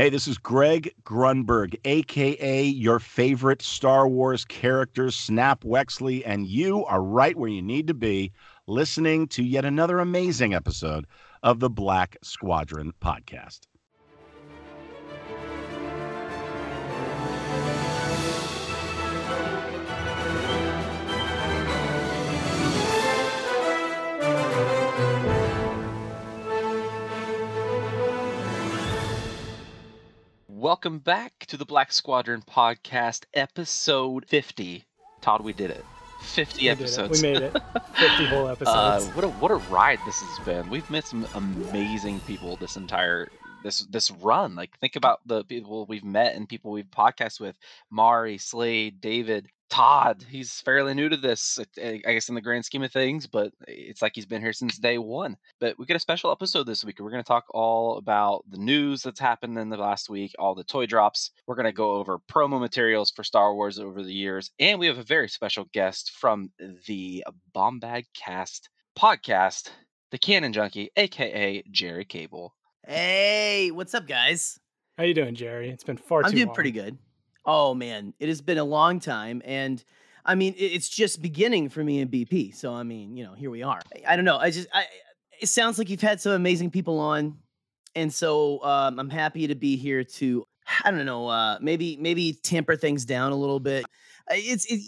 Hey, this is Greg Grunberg, aka your favorite Star Wars character, Snap Wexley, and you are right where you need to be listening to yet another amazing episode of the Black Squadron podcast. Welcome back to the Black Squadron podcast, episode 50. Todd, we did it. 50 We did it. episodes. We made it. 50 whole Uh, episodes. what a what a ride this has been. We've met some amazing people this entire this this run. Like think about the people we've met and people we've podcast with. Mari, Slade, David, Todd. He's fairly new to this, uh, I uh, I guess in the grand scheme of things, but uh, it's like he's been here since day one. But we get a special episode this week. We're going to talk all about the news that's happened in the last week, all the toy drops. We're going to go over promo materials for Star Wars over the years, and we have a very special guest from the Bombag Cast podcast, the Canon Junkie, aka Jerry Cable. Hey, what's up, guys? How you doing, Jerry? It's been far too I'm doing long. pretty good. Oh man, it has been a long time, and I mean, it's just beginning for me and BP. So I mean, you know, here we are. I- don't know. I just, I, it sounds like you've had some amazing people on, and so um, I'm happy to be here to, I don't know, uh, maybe maybe tamper things down a little bit. It's, it,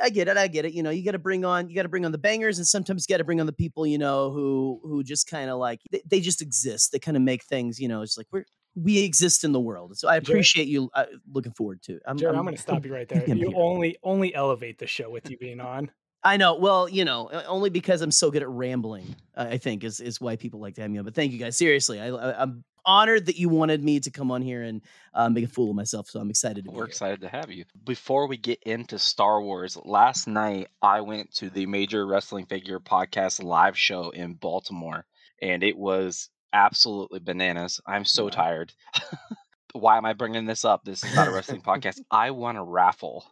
I- I get it, I get it. You know, you got to bring on, you got to bring on the bangers, and sometimes you got to bring on the people, you know, who who just kind of like they, they just exist. They kind of make things, you know, it's like we're we exist in the world. So I Jerry- appreciate you uh, looking forward to. it. I'm, Jerry, I'm, I'm- going to stop you right there. I'm You here. only only elevate the show with you being on. I know. Well, you know, uh, only because I'm so good at rambling. uh, I think is is why people like to have me on. But thank you guys. Seriously, I, I, I'm honored that you wanted me to come on here and uh, make a fool of myself. So I'm excited to be We're here. excited to have you. Before we get into Star Wars, last night I went to the Major Wrestling Figure Podcast live show in Baltimore, and it was absolutely bananas. I'm so Wow. tired. Why am I bringing this up? This is not a wrestling podcast. I won a raffle.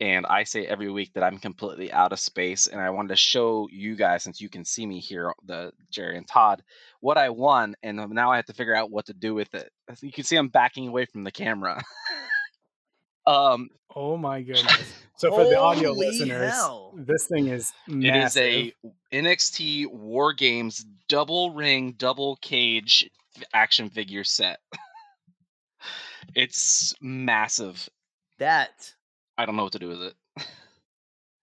And I say every week that I'm completely out of space, and I wanted to show you guys, since you can see me here, the Jerry and Todd, what I won, and now I have to figure out what to do with it. You can see I'm backing away from the camera. um, Oh my goodness! So for the audio listeners, hell. this thing is It massive. is a NXT War Games double ring, double cage action figure set. it's massive. That I don't know what to do with it.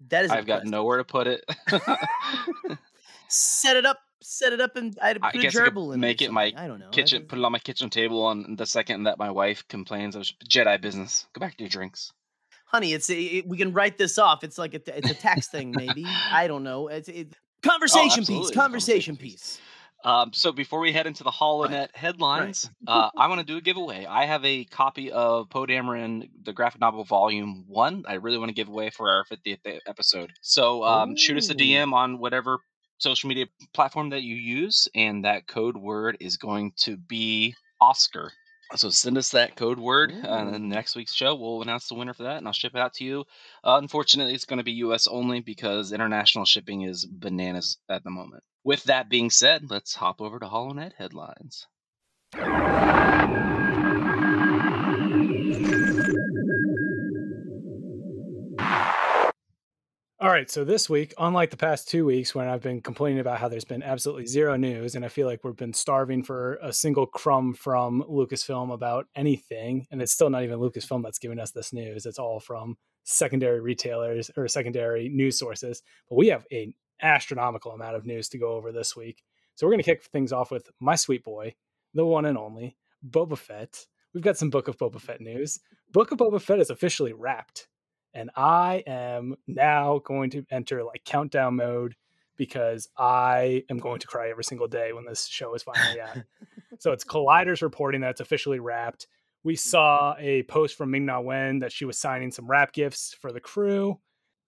that is. I've got nowhere to put it. Set it up. Set it up, and I'd I put a guess I could make it my I don't know. I kitchen, put it on my kitchen table. On the second that my wife complains, I was Jedi business. Go back to your drinks. honey, it's a, it, we can write this off. It's like a, it's a tax thing, maybe. I don't know. It's it, conversation Oh, piece. conversation Conversation piece. Um, so before we head into the HoloNet headlines, uh, I want to do a giveaway. I have a copy of Poe Dameron, the graphic novel volume one. I really want to give away for our 50th e- episode. So um, shoot us a DM on whatever social media platform that you use, and that code word is going to be Oscar. So send us that code word, uh, and then next week's show we'll announce the winner for that, and I'll ship it out to you. Uh, unfortunately, it's going to be U.S. only because international shipping is bananas at the moment. With that being said, let's hop over to HoloNet headlines. All right, so this week, unlike the past two weeks when I've been complaining about how there's been absolutely zero news, and I feel like we've been starving for a single crumb from Lucasfilm about anything, and it's still not even Lucasfilm that's giving us this news. It's all from secondary retailers or secondary news sources. But we have an astronomical amount of news to go over this week. So we're going to kick things off with my sweet boy, the one and only Boba Fett. We've got some Book of Boba Fett news. Book of Boba Fett is officially wrapped and I am now going to enter like countdown mode because I am going to cry every single day when this show is finally out. so it's Collider's reporting that it's officially wrapped. We saw a post from Ming Na Wen that she was signing some wrap gifts for the crew.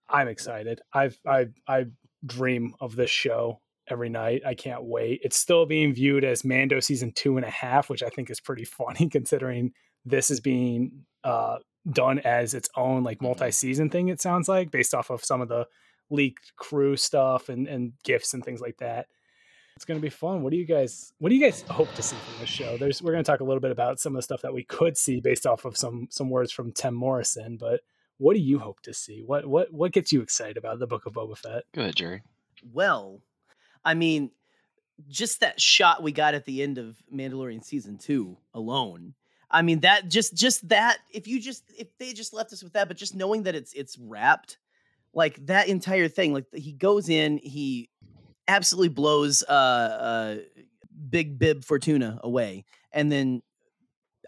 I'm excited. I've I I dream of this show every night. I can't wait. It's still being viewed as Mando season two and a half, which I think is pretty funny considering this is being uh done as its own like mm-hmm. multi-season thing it sounds like based off of some of the leaked crew stuff and and gifts and things like that It's going to be fun. What do you guys What do you guys hope to see from this show? There's we're going to talk a little bit about some of the stuff that we could see based off of some some words from Tim Morrison, but what do you hope to see? What what what gets you excited about the Book of Boba Fett? Go ahead, Jerry. Well, I mean, just that shot we got at the end of Mandalorian season two alone. I mean that just just that if you just if they just left us with that, but just knowing that it's it's wrapped, like that entire thing, like he goes in, he absolutely blows uh uh Big Bib Fortuna away, and then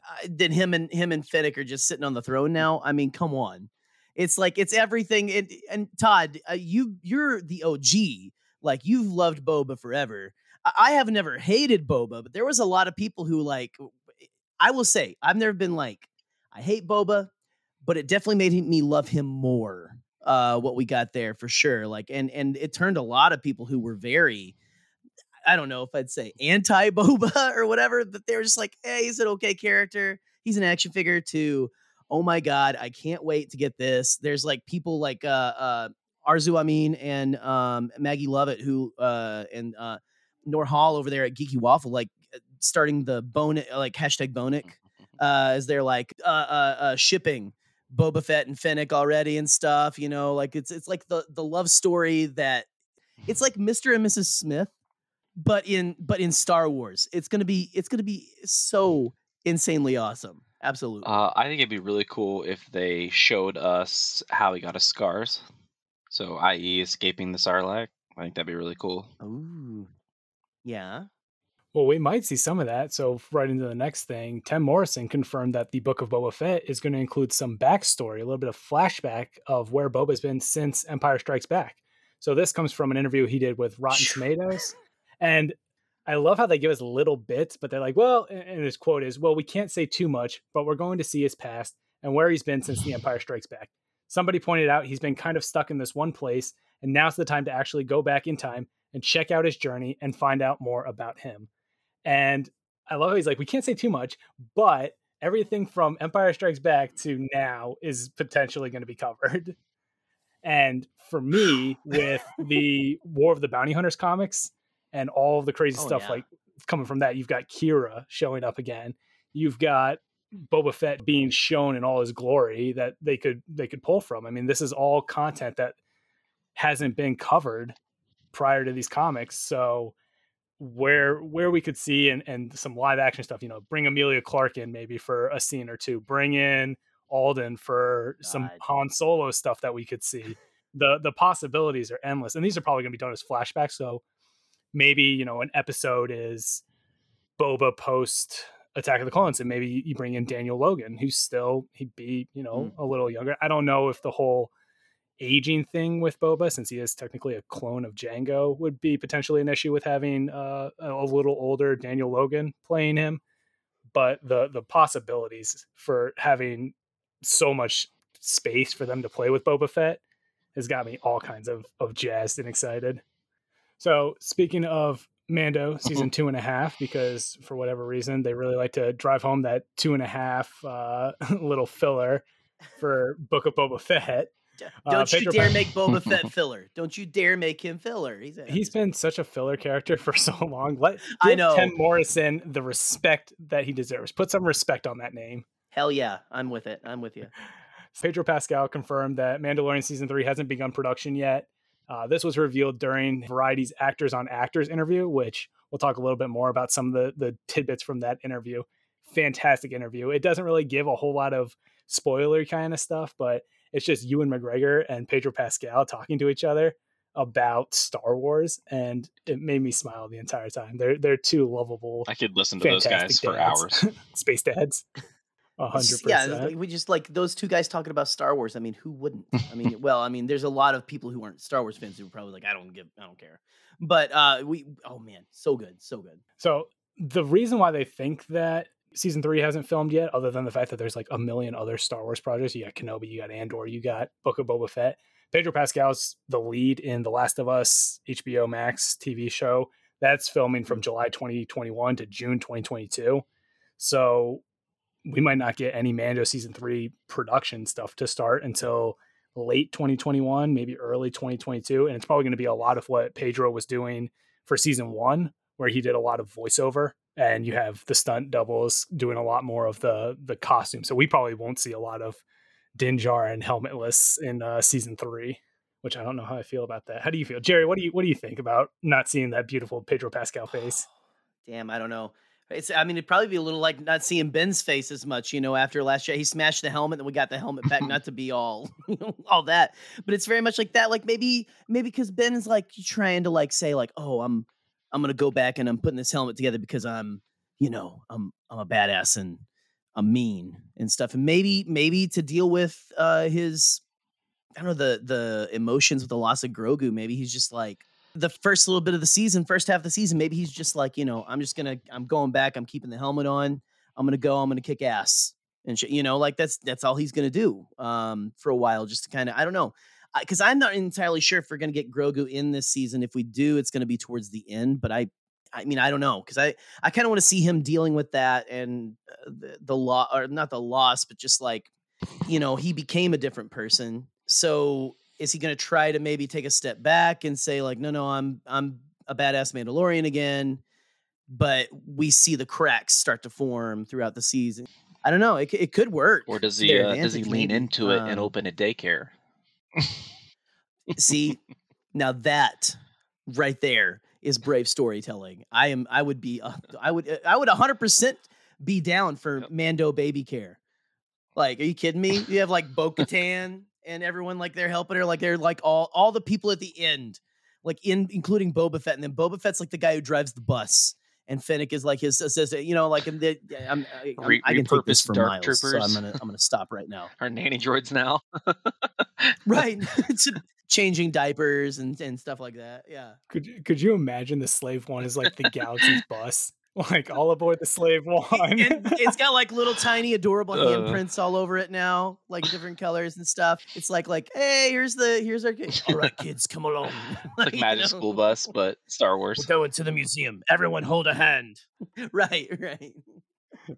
uh, then him and him and Fennec are just sitting on the throne now. I mean, come on, it's like it's everything. It, and Todd, uh, you you're the OG. Like you've loved Boba forever. I have never hated Boba, but there was a lot of people who like. I will say I've never been like I hate Boba, but it definitely made me love him more. Uh, what we got there for sure. Like, and and it turned a lot of people who were very. I don't know if I'd say anti Boba or whatever, but they were just like, hey, he's an okay character. He's an action figure to, oh my God, I can't wait to get this. There's like people like uh uh Arzu Amin and um Maggie Lovett who uh and uh Nor Hall over there at Geeky Waffle, like starting the bone like hashtag Bonic uh as they're like uh, uh uh shipping Boba Fett and Fennec already and stuff, you know, like it's it's like the the love story that it's like Mr. and Mrs. Smith but in but in Star Wars. It's gonna be it's gonna be so insanely awesome. Absolutely. Uh, I think it'd be really cool if they showed us how he got his scars. So, i.e., escaping the Sarlacc. I think that'd be really cool. Ooh, yeah. Well, we might see some of that. So, right into the next thing, Tim Morrison confirmed that the Book of Boba Fett is going to include some backstory, a little bit of flashback of where Boba's been since Empire Strikes Back. So, this comes from an interview he did with Rotten Tomatoes. And I love how they give us little bits, but they're like, well, and his quote is, well, we can't say too much, but we're going to see his past and where he's been since the Empire Strikes Back. Somebody pointed out he's been kind of stuck in this one place, and now's the time to actually go back in time and check out his journey and find out more about him. And I love how he's like, we can't say too much, but everything from Empire Strikes Back to now is potentially going to be covered. And for me, with the War of the Bounty Hunters comics, and all of the crazy oh, stuff yeah. like coming from that. You've got Qi'ra showing up again. You've got Boba Fett being shown in all his glory that they could they could pull from. I mean, this is all content that hasn't been covered prior to these comics. So where where we could see and and some live action stuff, you know, bring Emilia Clarke in maybe for a scene or two. Bring in Alden for God. some Han Solo stuff that we could see. The the possibilities are endless. And these are probably going to be done as flashbacks, so maybe you know an episode is Boba post Attack of the Clones, and maybe you bring in Daniel Logan, who's still he'd be you know mm. a little younger. I don't know if the whole aging thing with Boba, since he is technically a clone of Jango, would be potentially an issue with having uh, a little older Daniel Logan playing him. But the the possibilities for having so much space for them to play with Boba Fett has got me all kinds of of jazzed and excited. So speaking of Mando season two and a half, because for whatever reason they really like to drive home that two and a half uh, little filler for Book of Boba Fett. Don't uh, you dare make Boba Fett filler. Don't you dare make him filler. He's, a, he's been such a filler character for so long. Let I know Tim Morrison the respect that he deserves. Put some respect on that name. Hell yeah, I'm with it. I'm with you. Pedro Pascal confirmed that Mandalorian season three hasn't begun production yet. Uh, this was revealed during Variety's Actors on Actors interview, which we'll talk a little bit more about some of the, the tidbits from that interview. Fantastic interview. It doesn't really give a whole lot of spoiler kind of stuff, but it's just Ewan McGregor and Pedro Pascal talking to each other about Star Wars, and it made me smile the entire time. They're they're two lovable. I could listen to those guys for hours. Space dads hundred percent. Yeah, we just like those two guys talking about Star Wars. I mean, who wouldn't? I mean, well, I mean, there's a lot of people who aren't Star Wars fans who are probably like, I don't give, I don't care. But uh we, oh man, so good, so good. So the reason why they think that season three hasn't filmed yet, other than the fact that there's like a million other Star Wars projects. You got Kenobi, you got Andor, you got Book of Boba Fett. Pedro Pascal's the lead in The Last of Us HBO Max TV show. That's filming from mm-hmm. July 2021 to June 2022. So we might not get any Mando season three production stuff to start until late 2021, maybe early 2022. And it's probably going to be a lot of what Pedro was doing for season one where he did a lot of voiceover and you have the stunt doubles doing a lot more of the the costume. So we probably won't see a lot of Din Djarin helmetless in uh, season three, which I don't know how I feel about that. How do you feel, Jerry? What do you what do you think about not seeing that beautiful Pedro Pascal face? Damn, I don't know. It's, I mean, it'd probably be a little like not seeing Ben's face as much, you know, after last year. He smashed the helmet and we got the helmet back, not to be all, all that, but it's very much like that. Like maybe, maybe because Ben is like trying to like say like, oh, I'm, I'm gonna go back and I'm putting this helmet together because I'm, you know, I'm, I'm a badass and I'm mean and stuff, and maybe, maybe to deal with uh his, I don't know, the the emotions with the loss of Grogu. Maybe he's just like, the first little bit of the season, first half of the season, maybe he's just like, you know, I'm just gonna, I'm going back, I'm keeping the helmet on, I'm gonna go, I'm gonna kick ass, and sh- you know, like that's that's all he's gonna do um, for a while, just to kind of, I don't know, because I'm not entirely sure if we're gonna get Grogu in this season. If we do, it's gonna be towards the end, but I. I mean, I don't know because I, I kind of want to see him dealing with that and uh, the, the law or not the loss, but just like, you know, he became a different person. So is he going to try to maybe take a step back and say like, no, no, I'm I'm a badass Mandalorian again? But we see the cracks start to form throughout the season. I don't know. It, it could work. Or does he uh, does he lean into it um, and open a daycare? See, now that right there is brave storytelling. I am. I would be. Uh, I would. Uh, I would 100 percent be down for Mando baby care. Like, are you kidding me? You have like Bo Katan and everyone like they're helping her, like they're like all all the people at the end, like in including Boba Fett, and then Boba Fett's like the guy who drives the bus, and Fennec is like his assistant. You know, like I'm, the, I'm, I'm I can take this for miles, troopers. so I'm gonna I'm gonna stop right now. Our nanny droids now, right? changing diapers and and stuff like that. Yeah. Could could you imagine the slave one is like the galaxy's bus? Like all aboard the slave one. and it's got like little tiny adorable uh, handprints all over it now, like different colors and stuff. It's like like, hey, here's the here's our kid. All right, kids, come along. like, like Magic know? School Bus, but Star Wars. We're going to the museum. Everyone hold a hand. right, right.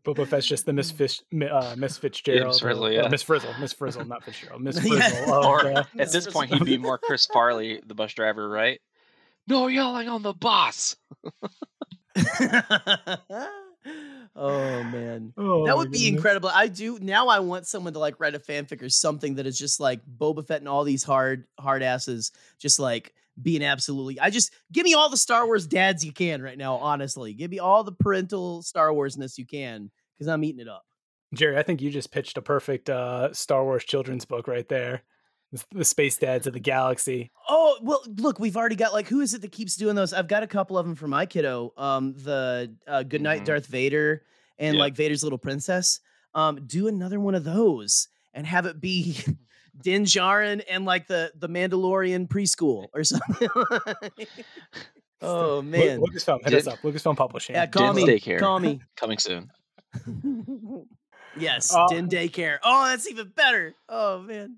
Boba Fett's just the Miss Fish, uh, Miss Fitzgerald, Miss Frizzle, yeah. Miss Frizzle, Miss Frizzle, not Fitzgerald, Miss Frizzle. yeah. or uh, at this point, he'd be more Chris Farley, the bus driver, right? No yelling on the bus. oh man, oh, that would be goodness. incredible. I do now. I want someone to like write a fanfic or something that is just like Boba Fett and all these hard hard asses, just like being absolutely. I just give me all the Star Wars dads you can right now. Honestly, give me all the parental Star Warsness you can because I'm eating it up. Jerry, I think you just pitched a perfect uh, Star Wars children's book right there the space dads of the galaxy. Oh well, look, we've already got like who is it that keeps doing those? I've got a couple of them for my kiddo. Um, the uh, Goodnight mm-hmm. Darth Vader and like Vader's little princess. Um, do another one of those and have it be Din Djarin and like the the Mandalorian preschool or something. oh man, Lucasfilm, hit Din, us up. Lucasfilm Publishing. Yeah, call Din me. Daycare. Call me. Coming soon. yes, uh, Din Daycare. Oh, that's even better. Oh man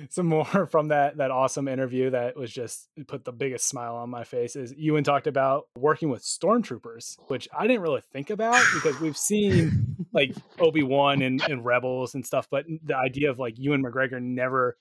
some more from that that awesome interview that was just put the biggest smile on my face is Ewan talked about working with stormtroopers, which I didn't really think about because we've seen like Obi Wan and, and Rebels and stuff, but the idea of like Ewan McGregor never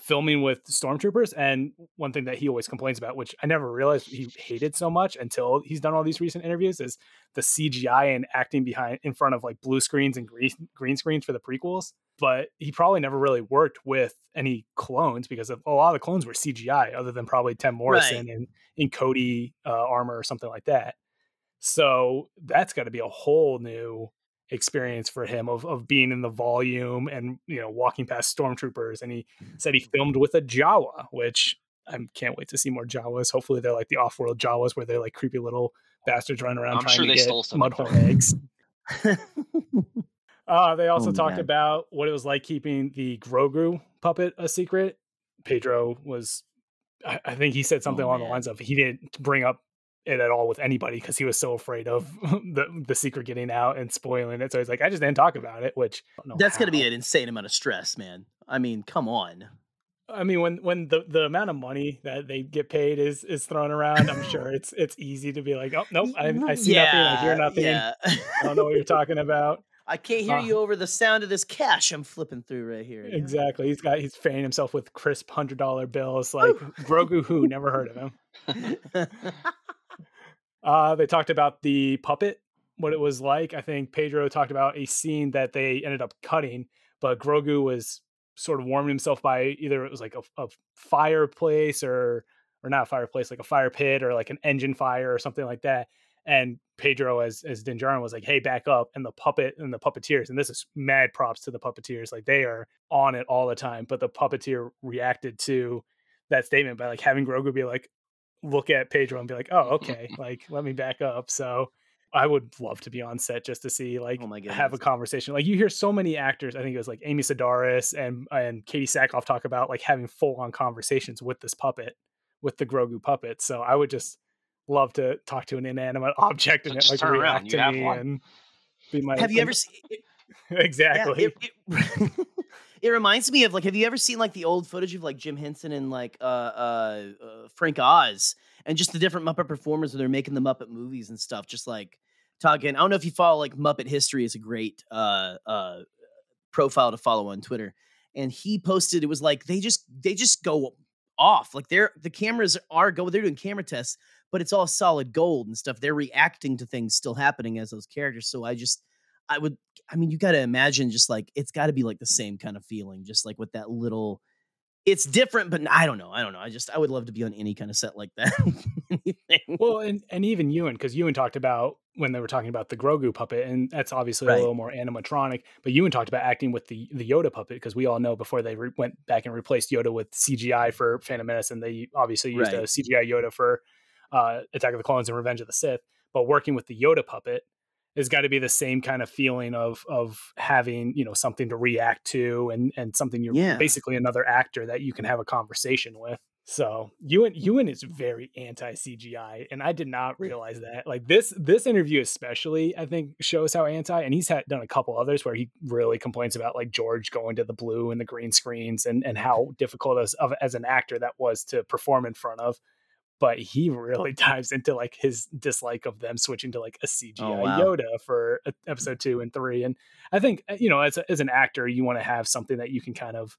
filming with stormtroopers and one thing that he always complains about which i never realized he hated so much until he's done all these recent interviews is the cgi and acting behind in front of like blue screens and green, green screens for the prequels but he probably never really worked with any clones because of, a lot of the clones were cgi other than probably tim Morrison right. and in cody uh, armor or something like that so that's got to be a whole new experience for him of of being in the volume and you know walking past stormtroopers and he said he filmed with a Jawa which I can't wait to see more Jawas. Hopefully they're like the off-world Jawas where they're like creepy little bastards running around I'm trying sure to get mudhorn eggs. uh, they also oh, talked man. about what it was like keeping the Grogu puppet a secret. Pedro was, I, I think he said something oh, along man. the lines of he didn't bring up it at all with anybody because he was so afraid of the the secret getting out and spoiling it. So he's like, I just didn't talk about it. Which that's going to be an insane amount of stress, man. I mean, come on. I mean, when when the, the amount of money that they get paid is is thrown around, I'm sure it's it's easy to be like, oh nope, I, I see yeah, nothing, I hear nothing, yeah. I don't know what you're talking about. I can't hear uh, you over the sound of this cash I'm flipping through right here. Exactly. He's got he's fanning himself with crisp hundred dollar bills. Like Grogu, who never heard of him. Uh, they talked about the puppet, what it was like. I think Pedro talked about a scene that they ended up cutting, but Grogu was sort of warming himself by either it was like a, a fireplace or or not a fireplace, like a fire pit or like an engine fire or something like that. And Pedro, as as Din Djarin was like, "Hey, back up!" And the puppet and the puppeteers, and this is mad props to the puppeteers, like they are on it all the time. But the puppeteer reacted to that statement by like having Grogu be like, look at Pedro and be like, "Oh, okay, like let me back up." So I would love to be on set just to see like Oh my have a conversation. Like you hear so many actors, I think it was like Amy Sedaris and and Katee Sackhoff talk about like having full on conversations with this puppet, with the Grogu puppet. So I would just love to talk to an inanimate object and it like react you to have me and be my Have you ever seen? exactly Yeah, it, it, it reminds me of like, have you ever seen like the old footage of like Jim Henson and like uh, uh, uh Frank Oz and just the different Muppet performers when they're making the Muppet movies and stuff? Just like talking. I don't know if you follow like Muppet History is a great uh uh profile to follow on Twitter, and he posted it was like they just they just go off like they're the cameras are go they're doing camera tests but it's all solid gold and stuff they're reacting to things still happening as those characters so i just i would I mean, you got to imagine just like it's got to be like the same kind of feeling, just like with that little. It's different, but I don't know. I don't know. I just I would love to be on any kind of set like that. Well, and, and even Ewan, because Ewan talked about when they were talking about the Grogu puppet, and that's obviously Right. a little more animatronic. But Ewan talked about acting with the the Yoda puppet because we all know before they re- went back and replaced Yoda with CGI for Phantom Menace, and they obviously used a CGI Yoda for uh, Attack of the Clones and Revenge of the Sith. But working with the Yoda puppet has got to be the same kind of feeling of of having you know something to react to and and something you're Yeah. basically another actor that you can have a conversation with. So Ewan Ewan is very anti CGI, and I did not realize that. Like this this interview especially, I think shows how anti. And he's had done a couple others where he really complains about like George going to the blue and the green screens and and how difficult as of as an actor that was to perform in front of. But he really dives into like his dislike of them switching to like a CGI wow. Yoda for uh, episode two and three. And I think uh, you know, as a, as an actor, you want to have something that you can kind of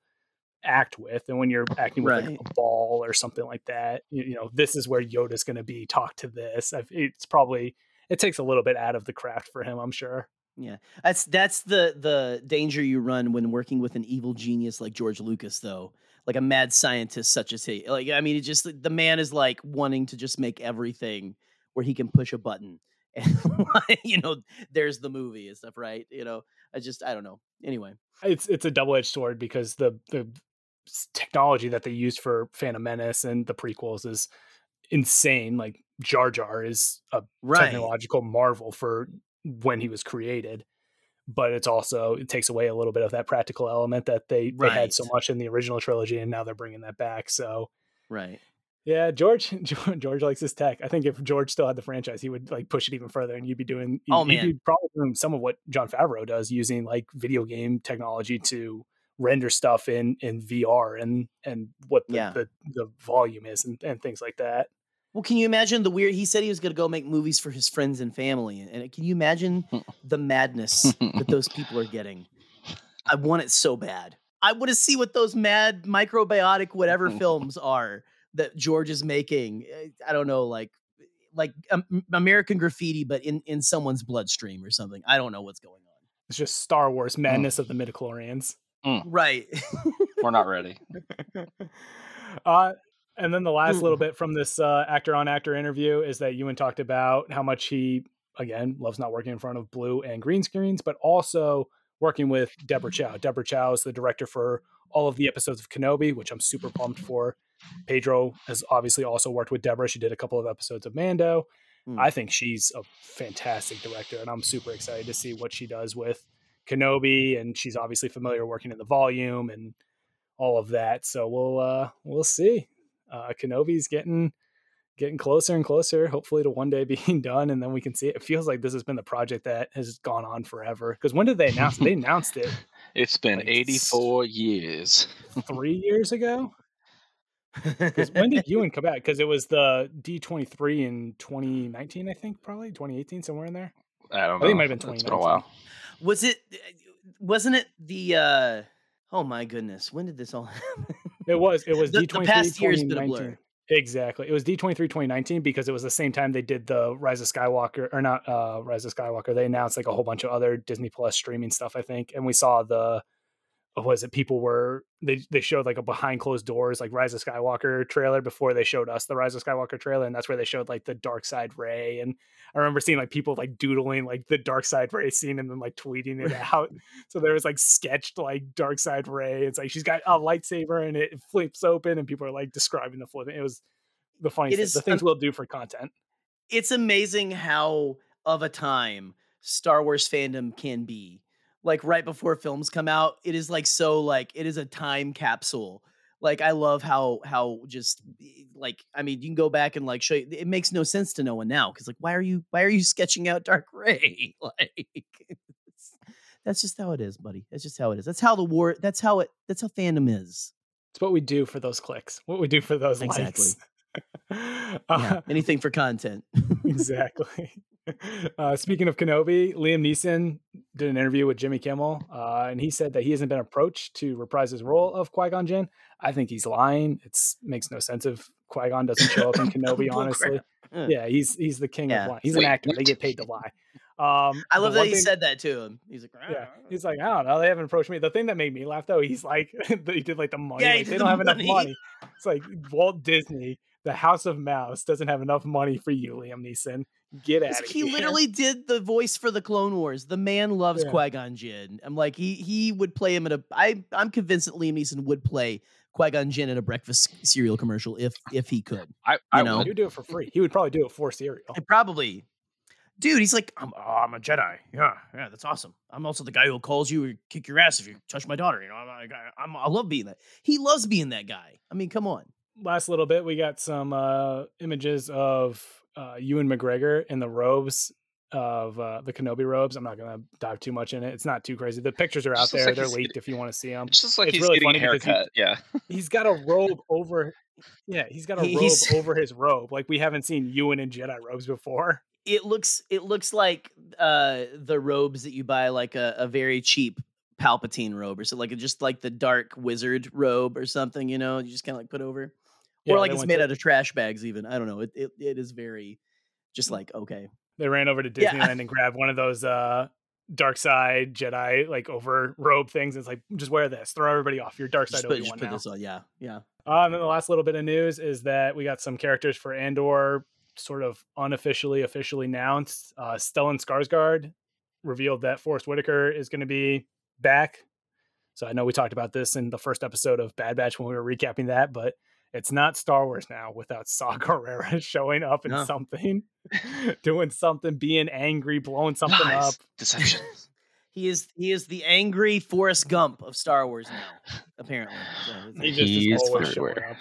act with and when you're acting with like a ball or something like that you, you know this is where yoda's going to be talk to this I've- it's probably it takes a little bit out of the craft for him i'm sure Yeah, that's that's the the danger you run when working with an evil genius like George Lucas, though. Like a mad scientist such as he. Like I mean, it just the man is like wanting to just make everything where he can push a button, and you know, there's the movie and stuff, right? You know, I just I don't know. Anyway, it's it's a double-edged sword because the the technology that they used for phantom menace and the prequels is insane like jar jar is a right? technological marvel for when he was created but it's also it takes away a little bit of that practical element that they, they had so much in the original trilogy and now they're bringing that back so Right. Yeah, George George likes his tech. I think if George still had the franchise, he would like push it even further, and you'd be doing. Oh, you'd man. be probably doing some of what Jon Favreau does, using like video game technology to render stuff in in VR and and what the Yeah. the, the volume is and, and things like that. Well, can you imagine the weird? He said he was going to go make movies for his friends and family, and and can you imagine the madness that those people are getting? I want it so bad. I want to see what those mad microbiotic whatever films are that George is making. Eh, I don't know, like like um, American Graffiti, but in in someone's bloodstream or something. I don't know what's going on. It's just Star Wars madness of the midichlorians. Right. We're not ready. uh, and then the last Mm. little bit from this uh, actor on actor interview is that Ewan talked about how much he, again, loves not working in front of blue and green screens, but also working with Deborah Chow. Deborah Chow is the director for all of the episodes of Kenobi, which I'm super pumped for. Pedro has obviously also worked with Deborah. She did a couple of episodes of Mando. Mm. I think she's a fantastic director, and I'm super excited to see what she does with Kenobi. And she's obviously familiar working in the volume and all of that. So we'll uh we'll see. Uh Kenobi's getting getting closer and closer, hopefully to one day being done, and then we can see it. It feels like this has been the project that has gone on forever. Because when did they announce it? They announced it It's been like 84 years. three years ago. Because when did Ewan come back? Because it was the D23 in 2019, I think, probably 2018, somewhere in there. I don't I know. think it might have been It's been a while. Was it? Wasn't it the? uh Oh my goodness! When did this all happen? It was. It was The- the D23 past year's been a 2019. blur. Exactly. It was D23 2019 because it was the same time they did the Rise of Skywalker or not uh Rise of Skywalker. They announced like a whole bunch of other Disney Plus streaming stuff, I think. And we saw the was it people were they they showed like a behind closed doors like Rise of Skywalker trailer before they showed us the Rise of Skywalker trailer and that's where they showed like the dark side Rey and I remember seeing like people like doodling like the dark side Rey scene and then like tweeting it out so there was like sketched like dark side Rey it's like she's got a lightsaber and it flips open and people are like describing the flipping it was the funniest It is the things un- we'll do for content it's amazing how of a time Star Wars fandom can be. Like right before films come out, it is like so like it is a time capsule. Like I love how how just eh, like I mean you can go back and like show you, it makes no sense to no one now because like why are you why are you sketching out Dark Rey like that's just how it is, buddy. That's just how it is. That's how the war. That's how it. That's how fandom is. it's what we do for those clicks what we do for those Exactly. likes Yeah, Uh, anything for content. exactly. Uh, speaking of Kenobi, Liam Neeson did an interview with Jimmy Kimmel, uh, and he said that he hasn't been approached to reprise his role of Qui Gon Jinn. I think he's lying. It makes no sense if Qui Gon doesn't show up in Kenobi. Honestly, crap. yeah, he's he's the king Yeah. of lying. He's Wait, an actor. They get paid to lie. Um, I love that he thing- said that to him. He's like, Yeah, he's like, I don't know. They haven't approached me. The thing that made me laugh though, he's like, he did like the money. Yeah, like, they the don't have enough money. money. It's like Walt Disney, the House of Mouse, doesn't have enough money for you, Liam Neeson. Get out It's of like here. he literally did the voice for the Clone Wars. The man loves Yeah. Qui Gon Jinn. I'm like he he would play him in a. I I'm convinced that Liam Neeson would play Qui Gon Jinn at a breakfast cereal commercial if if he could. I, I know. would. He would do it for free. He would probably do it for cereal. And probably, dude. He's like I'm. Oh, I'm a Jedi. Yeah, yeah. That's awesome. I'm also the guy who calls you or kick your ass if you touch my daughter. You know, I'm, I- I'm I love being that. He loves being that guy. I mean, come on. Last little bit, we got some uh, images of uh, Ewan McGregor in the robes of uh, the Kenobi robes. I'm not gonna dive too much in it. It's not too crazy. The pictures are out there. like They're leaked if you want to see them. It just like It's he's really getting a funny because he- haircut. Yeah. he's got a robe over yeah he's got a robe He's- over his robe like we haven't seen ewan in jedi robes before it looks it looks like uh the robes that you buy like a, a very cheap palpatine robe or so like just like the dark wizard robe or something you know you just kind of like put over Yeah, or like it's made to- out of trash bags even i don't know it it, it is very just like okay. They ran over to Yeah. disneyland and grabbed one of those uh dark side jedi like over robe things it's like just wear this throw everybody off your dark side just put, just obi-wan put now. this on yeah yeah. Uh, and then the last little bit of news is that we got some characters for andor sort of unofficially officially announced. Uh stellan skarsgård revealed that Forest Whitaker is going to be back. So i know we talked about this in the first episode of bad batch when we were recapping that but it's not Star Wars now without Saw Gerrera showing up in No. something, doing something, being angry, blowing something up. Lies, deception. he is he is the angry Forrest Gump of Star Wars now apparently So He just He's is always showing everywhere. up.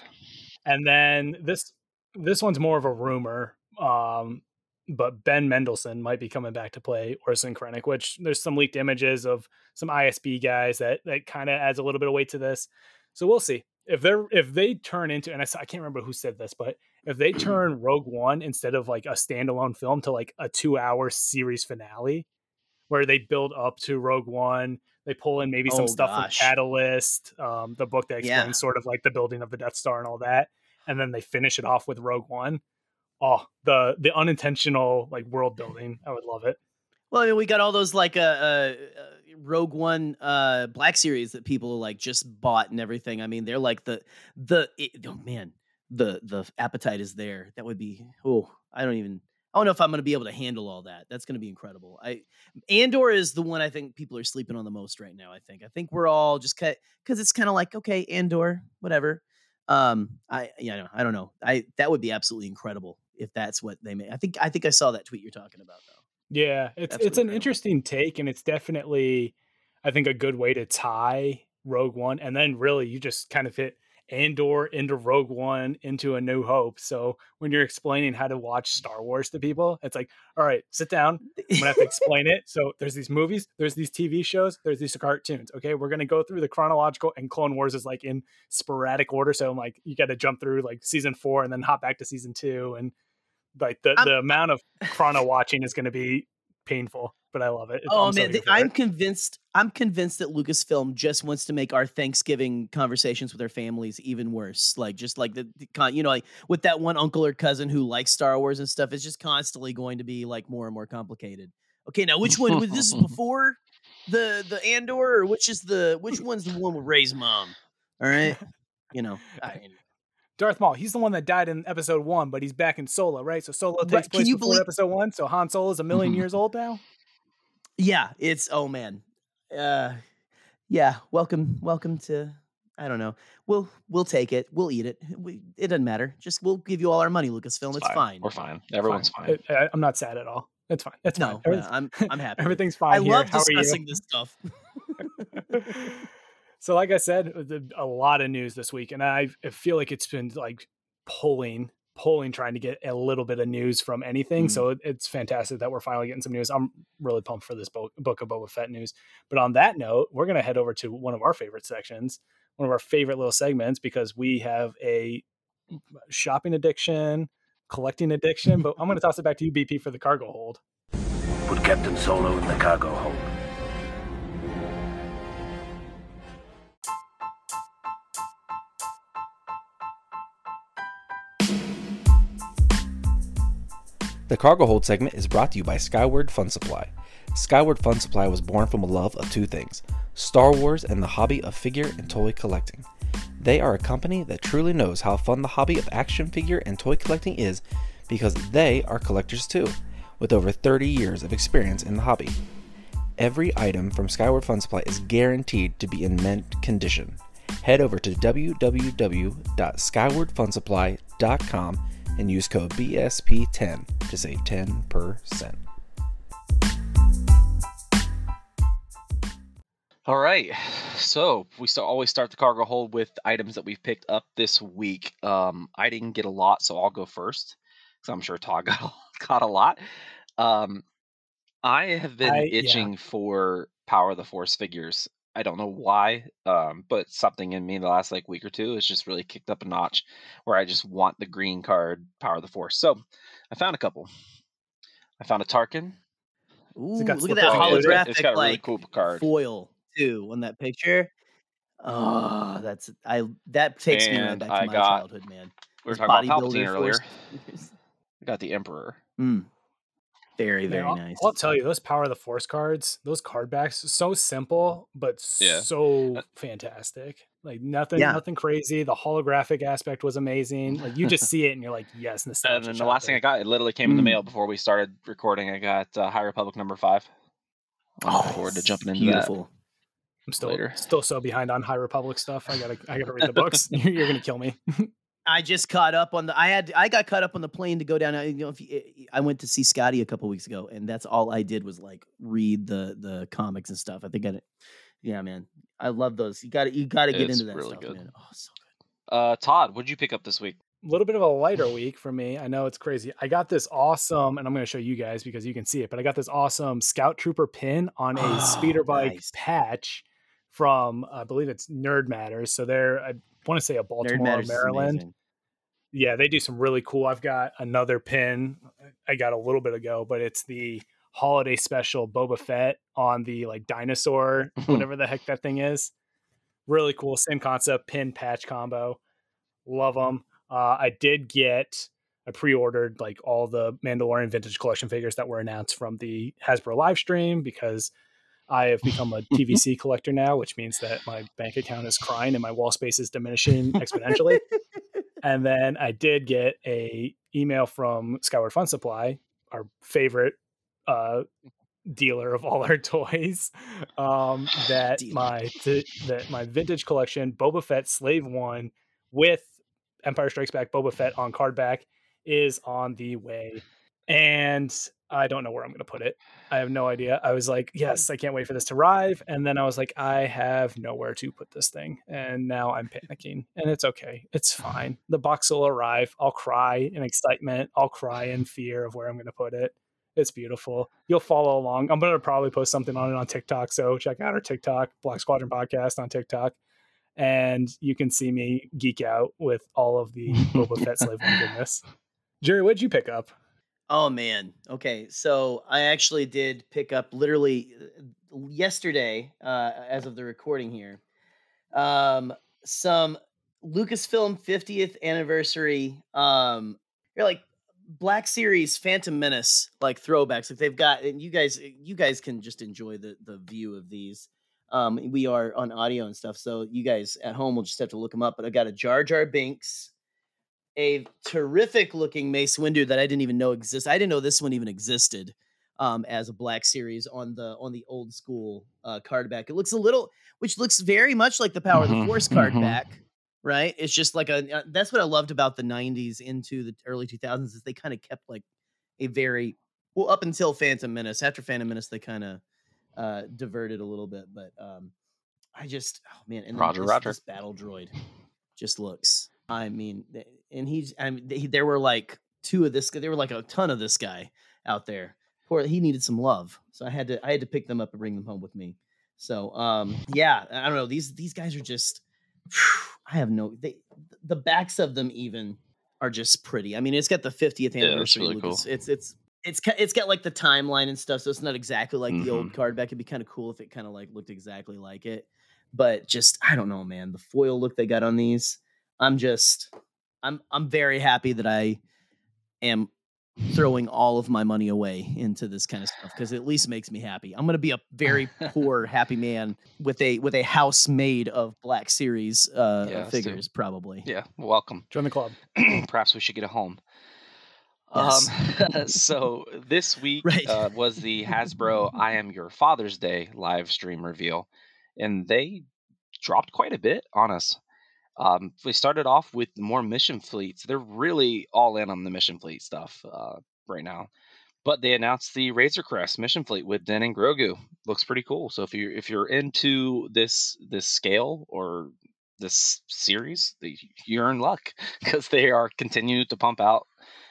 And then this this one's more of a rumor. Um, but Ben Mendelsohn might be coming back to play Orson Krennic, which there's some leaked images of some ISB guys that that kind of adds a little bit of weight to this. So we'll see if they're if they turn into and I, I can't remember who said this, but if they turn Rogue One instead of like a standalone film to like a two hour series finale, where they build up to Rogue One, they pull in maybe some Oh, stuff gosh. from Catalyst, um, the book that explains Yeah. sort of like the building of the Death Star and all that, and then they finish it off with Rogue One. Oh, the the unintentional like world building, I would love it. Well, I mean, we got all those like uh, uh, uh, Rogue One uh Black Series that people like just bought and everything. I mean, they're like the the it, oh man, the the appetite is there. That would be oh, I don't even I don't know if I'm going to be able to handle all that. That's going to be incredible. I Andor is the one I think people are sleeping on the most right now. I think. I think we're all just cut because it's kind of like okay, Andor, whatever. Um, I yeah, I don't- I don't know. I that would be absolutely incredible if that's what they made. I think I think I saw that tweet you're talking about though. Yeah, it's it's an incredible. interesting take, and it's definitely, I think, a good way to tie Rogue One, and then really you just kind of hit Andor into Rogue One into A New Hope. So when you're explaining how to watch Star Wars to people, it's like, all right, sit down. I'm gonna have to explain it. So there's these movies, there's these TV shows, there's these cartoons. Okay, we're gonna go through the chronological, and Clone Wars is like in sporadic order. So I'm like, you got to jump through like season four and then hop back to season two, and like the I'm- the amount of chrono watching is going to be painful, but I love it. Oh I'm man, I'm convinced. I'm convinced that Lucasfilm just wants to make our Thanksgiving conversations with our families even worse. Like just like the, the con, you know, like with that one uncle or cousin who likes Star Wars and stuff, it's just constantly going to be like more and more complicated. Okay, now which one? was this is before the the Andor, or which is the which one's the one with Rey's mom? All right, you know. I, Darth Maul. He's the one that died in Episode One, but he's back in Solo, right? So Solo takes can place you before believe- Episode One. So Han Solo is a 1000000 years old now. yeah, it's oh man, uh, yeah. Welcome, welcome to. I don't know. We'll we'll take it. We'll eat it. We, it doesn't matter. Just we'll give you all our money, Lucasfilm. It's, fine. We're fine. Everyone's fine. I, I, I'm not sad at all. It's fine. It's No, fine. yeah, I'm I'm happy. Everything's fine. I here. love How are you? discussing this stuff. so like i said a lot of news this week and i I feel like it's been like pulling pulling trying to get a little bit of news from anything Mm. so it's fantastic that we're finally getting some news i'm really pumped for this book, book of boba fett news but on that note we're going to head over to one of our favorite sections one of our favorite little segments because we have a shopping addiction collecting addiction but i'm going to toss it back to you bp for the cargo hold Put Captain Solo in the cargo hold. The Cargo Hold segment is brought to you by Skyward Fun Supply. Skyward Fun Supply was born from a love of two things Star Wars and the hobby of figure and toy collecting. They are a company that truly knows how fun the hobby of action figure and toy collecting is because they are collectors too, with over 30 years of experience in the hobby. Every item from Skyward Fun Supply is guaranteed to be in mint condition. Head over to www.skywardfunsupply.com and use code BSP10 to save 10%. All right. So we start, always start the cargo hold with items that we've picked up this week. Um, I didn't get a lot, so I'll go first because I'm sure Todd got, got a lot. Um, I have been I- yeah. itching for Power of the Force figures. I don't know why, um, but something in me the last like week or two has just really kicked up a notch where I just want the green card Power of the Force. So I found a couple. I found a Tarkin. Ooh, look at that holographic It's got a really like cool card. foil too on that picture. Oh, that's I. That takes me right back to I my got childhood, man. We were Those talking about Palpatine bodybuilder earlier. force figures. I got the Emperor. Mm. Very Man, very I'll, nice. I'll tell you, those Power of the Force cards, those card backs, so simple but Yeah. so Uh, fantastic. Like nothing, Yeah. nothing crazy. The holographic aspect was amazing. Like you just see it and you're like, yes, nostalgia. And then the last thing I got, it literally came in the Mm. mail before we started recording. I got uh, High Republic number five. I'm looking forward to jumping into that. beautiful. I'm still later. still so behind on High Republic stuff. I gotta I gotta read the books. you're, you're gonna kill me. I just caught up on the. I had. I got caught up on the plane to go down. I- You know, if you, I went to see Scotty a couple weeks ago, and that's all I did was like read the the comics and stuff. I think I. Yeah, man, I love those. You got to You got to get It's into that really stuff, good. man. Oh, so Uh, Todd, what did you pick up this week? a little bit of a lighter week for me. I know it's crazy. I got this awesome, and I'm going to show you guys because you can see it. But I got this awesome Scout Trooper pin on a Oh, speeder bike nice. patch from I believe it's Nerd Matters. So they're I want to say a Baltimore, Matters is Maryland. Yeah, they do some really cool. I've got another pin I got a little bit ago, but it's the holiday special Boba Fett on the like dinosaur, whatever the heck that thing is. Really cool. Same concept, pin patch combo. Love them. Uh, I did get, I pre ordered like all the Mandalorian vintage collection figures that were announced from the Hasbro live stream because I have become a TVC collector now, which means that my bank account is crying and my wall space is diminishing exponentially and then I did get a email from Skyward Fun Supply, our favorite uh, dealer of all our toys, um, that Dealer. my th- that my vintage collection Boba Fett Slave One with Empire Strikes Back Boba Fett on card back is on the way, and I don't know where I'm going to put it. I have no idea. I was like, hmm. yes, I can't wait for this to arrive. And then I was like, I have nowhere to put this thing. And now I'm panicking. And it's okay. It's fine. The box will arrive. I'll cry in excitement. I'll cry in fear of where I'm going to put it. It's beautiful. You'll follow along. I'm going to probably post something on it on TikTok. So check out our TikTok, Black Squadron Podcast on TikTok. And you can see me geek out with all of the Boba Fett Slave goodness. Jerry, what'd you pick up? Oh man. Okay. So I actually did pick up literally uh, yesterday, uh, as of the recording here, um, some Lucasfilm 50th anniversary. Um, you're like Black Series Phantom Menace like throwbacks. Like they've got, and you guys, you guys can just enjoy the the view of these. Um, we are on audio and stuff, so you guys at home will just have to look them up. But I got a Jar Jar Binks a terrific looking Mace Windu that I didn't even know exists. I didn't know this one even existed um, as a black series on the on the old school uh, card back. It looks a little, which looks very much like the Power Mhm, of the Force card mhm. back. Right, it's just like a. uh, That's what I loved about the '90s into the early 2000s is they kind of kept like a very well up until Phantom Menace. After Phantom Menace, they kind of uh, diverted a little bit, but um, I just oh man, and Roger, this, roger. this battle droid just looks. I mean, and he's. I mean, th- there were like two of this. guy- There were like a ton of this guy out there. Poor, he needed some love, so I had to. I had to pick them up and bring them home with me. So, um, yeah, I don't know. These these guys are just. I have no. They, the backs of them even are just pretty. I mean, it's got the 50th Yeah, that's anniversary. really cool. It's it's it's it's got like the timeline and stuff, so it's not exactly like the Mm-hmm. old card back. It'd be kind of cool if it kind of like looked exactly like it, but just I don't know, man. The foil look they got on these, I'm just I'm I'm very happy that I am throwing all of my money away into this kind of stuff because it at least makes me happy. I'm gonna be a very poor happy man with a with a house made of Black Series uh, Yeah, let's do- figures, probably. Yeah, welcome. Join the club. Perhaps we should get a home. Yes. Um, so this week Right. uh, was the Hasbro "I Am Your Father's Day" live stream reveal, and they dropped quite a bit on us. Um, we started off with more mission fleets. They're really all in on the mission fleet stuff uh, right now. But they announced the Razor Crest mission fleet with Din and Grogu. Looks pretty cool. So if you're if you're into this this scale or this series, the- you're in luck because they are continuing to pump out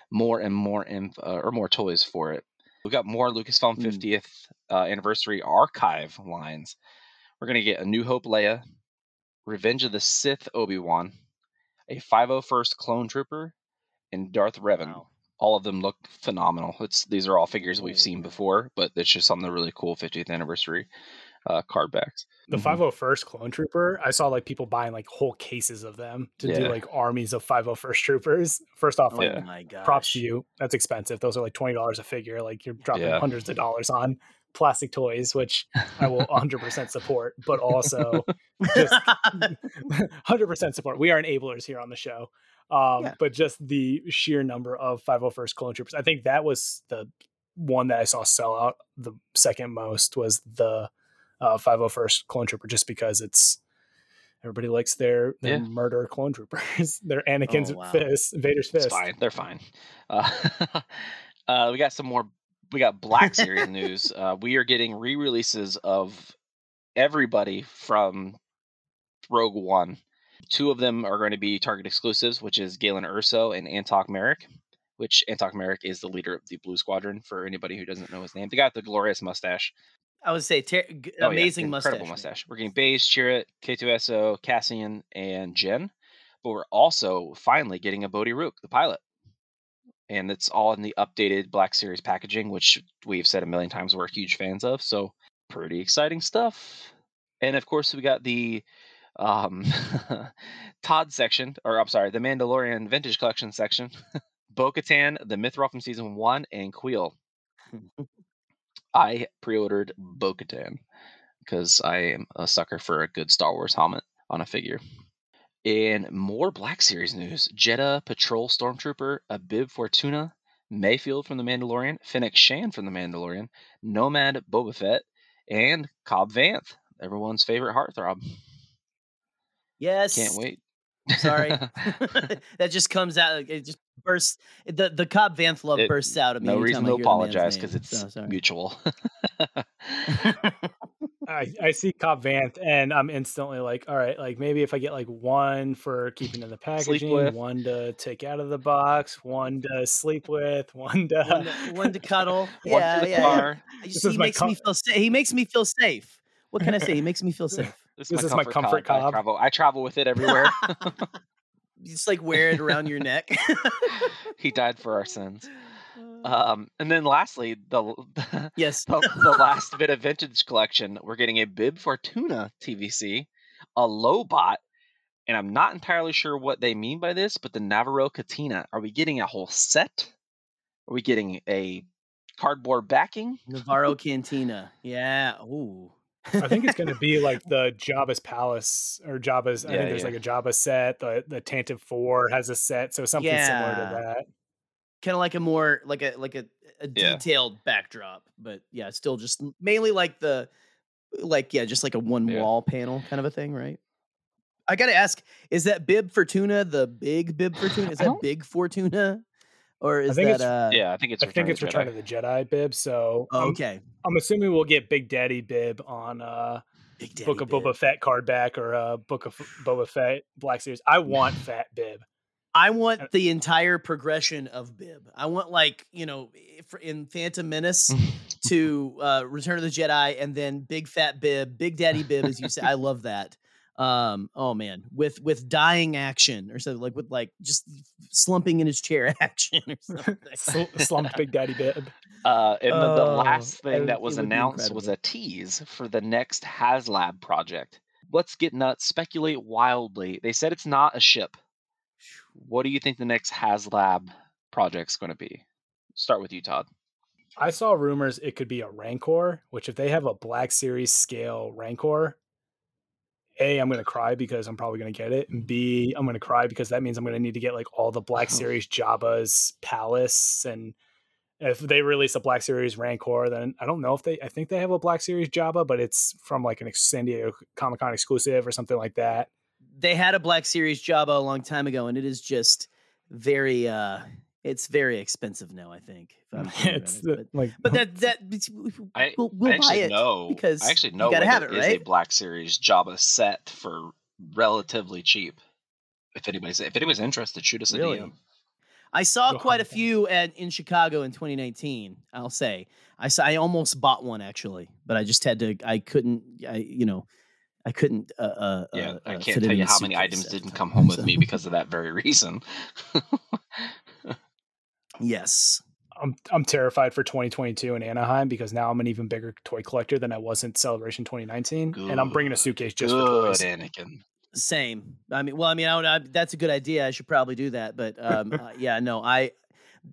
more and more inf- uh, or more toys for it. We got more Lucasfilm Mm. 50th uh, anniversary archive lines. We're gonna get a New Hope Leia, Revenge of the Sith Obi Wan, a 501st Clone Trooper, and Darth Revan. Wow. All of them look phenomenal. It's these are all figures we've seen before, but it's just on the really cool 50th anniversary uh, card backs. The Mhm. 501st Clone Trooper, I saw like people buying like whole cases of them to do like armies of 501st Troopers. First off, Oh like Yeah. my god. props to you. That's expensive. Those are like twenty dollars a figure. Like you're dropping Yeah. hundreds of dollars on plastic toys, which I will 100% support. But also, just 100% support. We are enablers here on the show. Um, Yeah. But just the sheer number of 501st Clone Troopers. I think that was the one that I saw sell out the second most was the uh, 501st Clone Trooper, just because it's everybody likes their, their Yeah. murder clone troopers. their Anakin's Oh, wow. fist, Vader's fist. It's fine. They're fine. Uh, uh, we got some more. We got Black Series news. Uh, we are getting re-releases of everybody from Rogue One. Two of them are going to be Target exclusives, which is Galen Erso and Antoc Merrick. Which Antoc Merrick is the leader of the Blue Squadron. For anybody who doesn't know his name, the guy with the glorious mustache. I would say ter- g- Oh, yeah, amazing incredible mustache. man. mustache. We're getting Baze, Chirrut, K2SO, Cassian, and Jyn. But we're also finally getting a Bodhi Rook, the pilot. And it's all in the updated Black Series packaging, which we've said a million times we're huge fans of. So pretty exciting stuff. And of course, we got the um, Todd section, or I'm sorry, the Mandalorian Vintage Collection section. Bo Katan, the Mythrol from season one, and Kuiil. I pre-ordered Bo-Katan because I am a sucker for a good Star Wars helmet on a figure. And more Black Series news: Jedha Patrol Stormtrooper, a Bib Fortuna, Mayfeld from The Mandalorian, Fennec Shand from The Mandalorian, Nomad Boba Fett, and Cobb Vanth, everyone's favorite heartthrob. Yes. Can't wait. Sorry. that just comes out. It just bursts. The the Cobb Vanth love It- bursts out of me. no reason I to hear the man's apologize because it's so mutual. I, I see Cobb Vanth and I'm instantly like, all right, like maybe if I get like one for keeping in the packaging, one to take out of the box, one to sleep with, one to one, to, one to cuddle. One yeah, for the yeah. just- he makes com- me feel safe. He makes me feel safe. What can I say? He makes me feel safe. This, This is my comfort I cob. travel, I travel with it everywhere. Just like wear it around your neck. he died for our sins. Um, and then lastly, the Yes. the, the last bit of vintage collection, we're getting a Bib Fortuna TVC, a Lobot, and I'm not entirely sure what they mean by this, but the Nevarro Cantina. Are we getting a whole set? Are we getting a cardboard backing? Nevarro Cantina. Yeah. Ooh. I think it's going to be like the Jabba's Palace or Jabba's. I think there's yeah. like a Jabba set. The the Tantive Four has a set, so something similar to that. kind of like a more like a like a, a Yeah. detailed backdrop, but yeah, still just mainly like the like yeah, just like a one Yeah. wall panel kind of a thing, right? I gotta ask, is that Bib Fortuna the big Bib Fortuna? Is that don't- big Fortuna, or is think that it's- uh? yeah, I think it's I think Return it's of the Return Jedi. of the Jedi bib. So Oh, I'm, okay, I'm assuming we'll get Big Daddy bib on uh Big Daddy Book of Bib. Boba Fett card back or uh Book of Boba Fett Black Series. I want Fat bib. I Uh, want the entire progression of Bib. I want like you know in Phantom Menace to uh, Return of the Jedi, and then Big Fat Bib, Big Daddy Bib, as you say. I love that. Um, oh man, with with dying action or something like with like just slumping in his chair action or something. Sl- slumped Big Daddy bib. Uh, and the, the Oh, last thing that was announced was a tease for the next HasLab project. Let's get nuts, speculate wildly. They said it's not a ship. What do you think the next HasLab project's going to be? Start with you, Todd. I saw rumors it could be a Rancor, which if they have a Black Series scale Rancor, A, I'm going to cry because I'm probably going to get it. And B, I'm going to cry because that means I'm going to need to get like all the Black Series Jabba's Palace. And if they release a Black Series Rancor, then I don't know if they, I think they have a Black Series Jabba, but it's from like an San Diego Comic Con exclusive or something like that. they had a Black Series Jabba a long time ago, and it is just very uh it's very expensive now. I think. if I'm thinking about it's it, the- but, like, but that that I, we'll, we'll I buy actually it know because I actually you know gotta where have there it, is a? Black Series Jabba set for relatively cheap. If anybody's if anybody's interested, shoot us a Really? DM. I saw quite a few at in Chicago in 2019. I'll say I saw, I almost bought one actually, but I just had to. I couldn't. I you know. I couldn't. Uh, uh, Yeah, uh, I uh, can't tell you how many items didn't time, come home with so- me because of that very reason. Yes. I'm I'm terrified for 2022 in Anaheim because now I'm an even bigger toy collector than I was in Celebration 2019, and I'm bringing a suitcase just for Good, toys. Anakin. Same. I mean, well, I mean, I, don't- I, that's a good idea. I should probably do that. But um, uh, yeah, no, I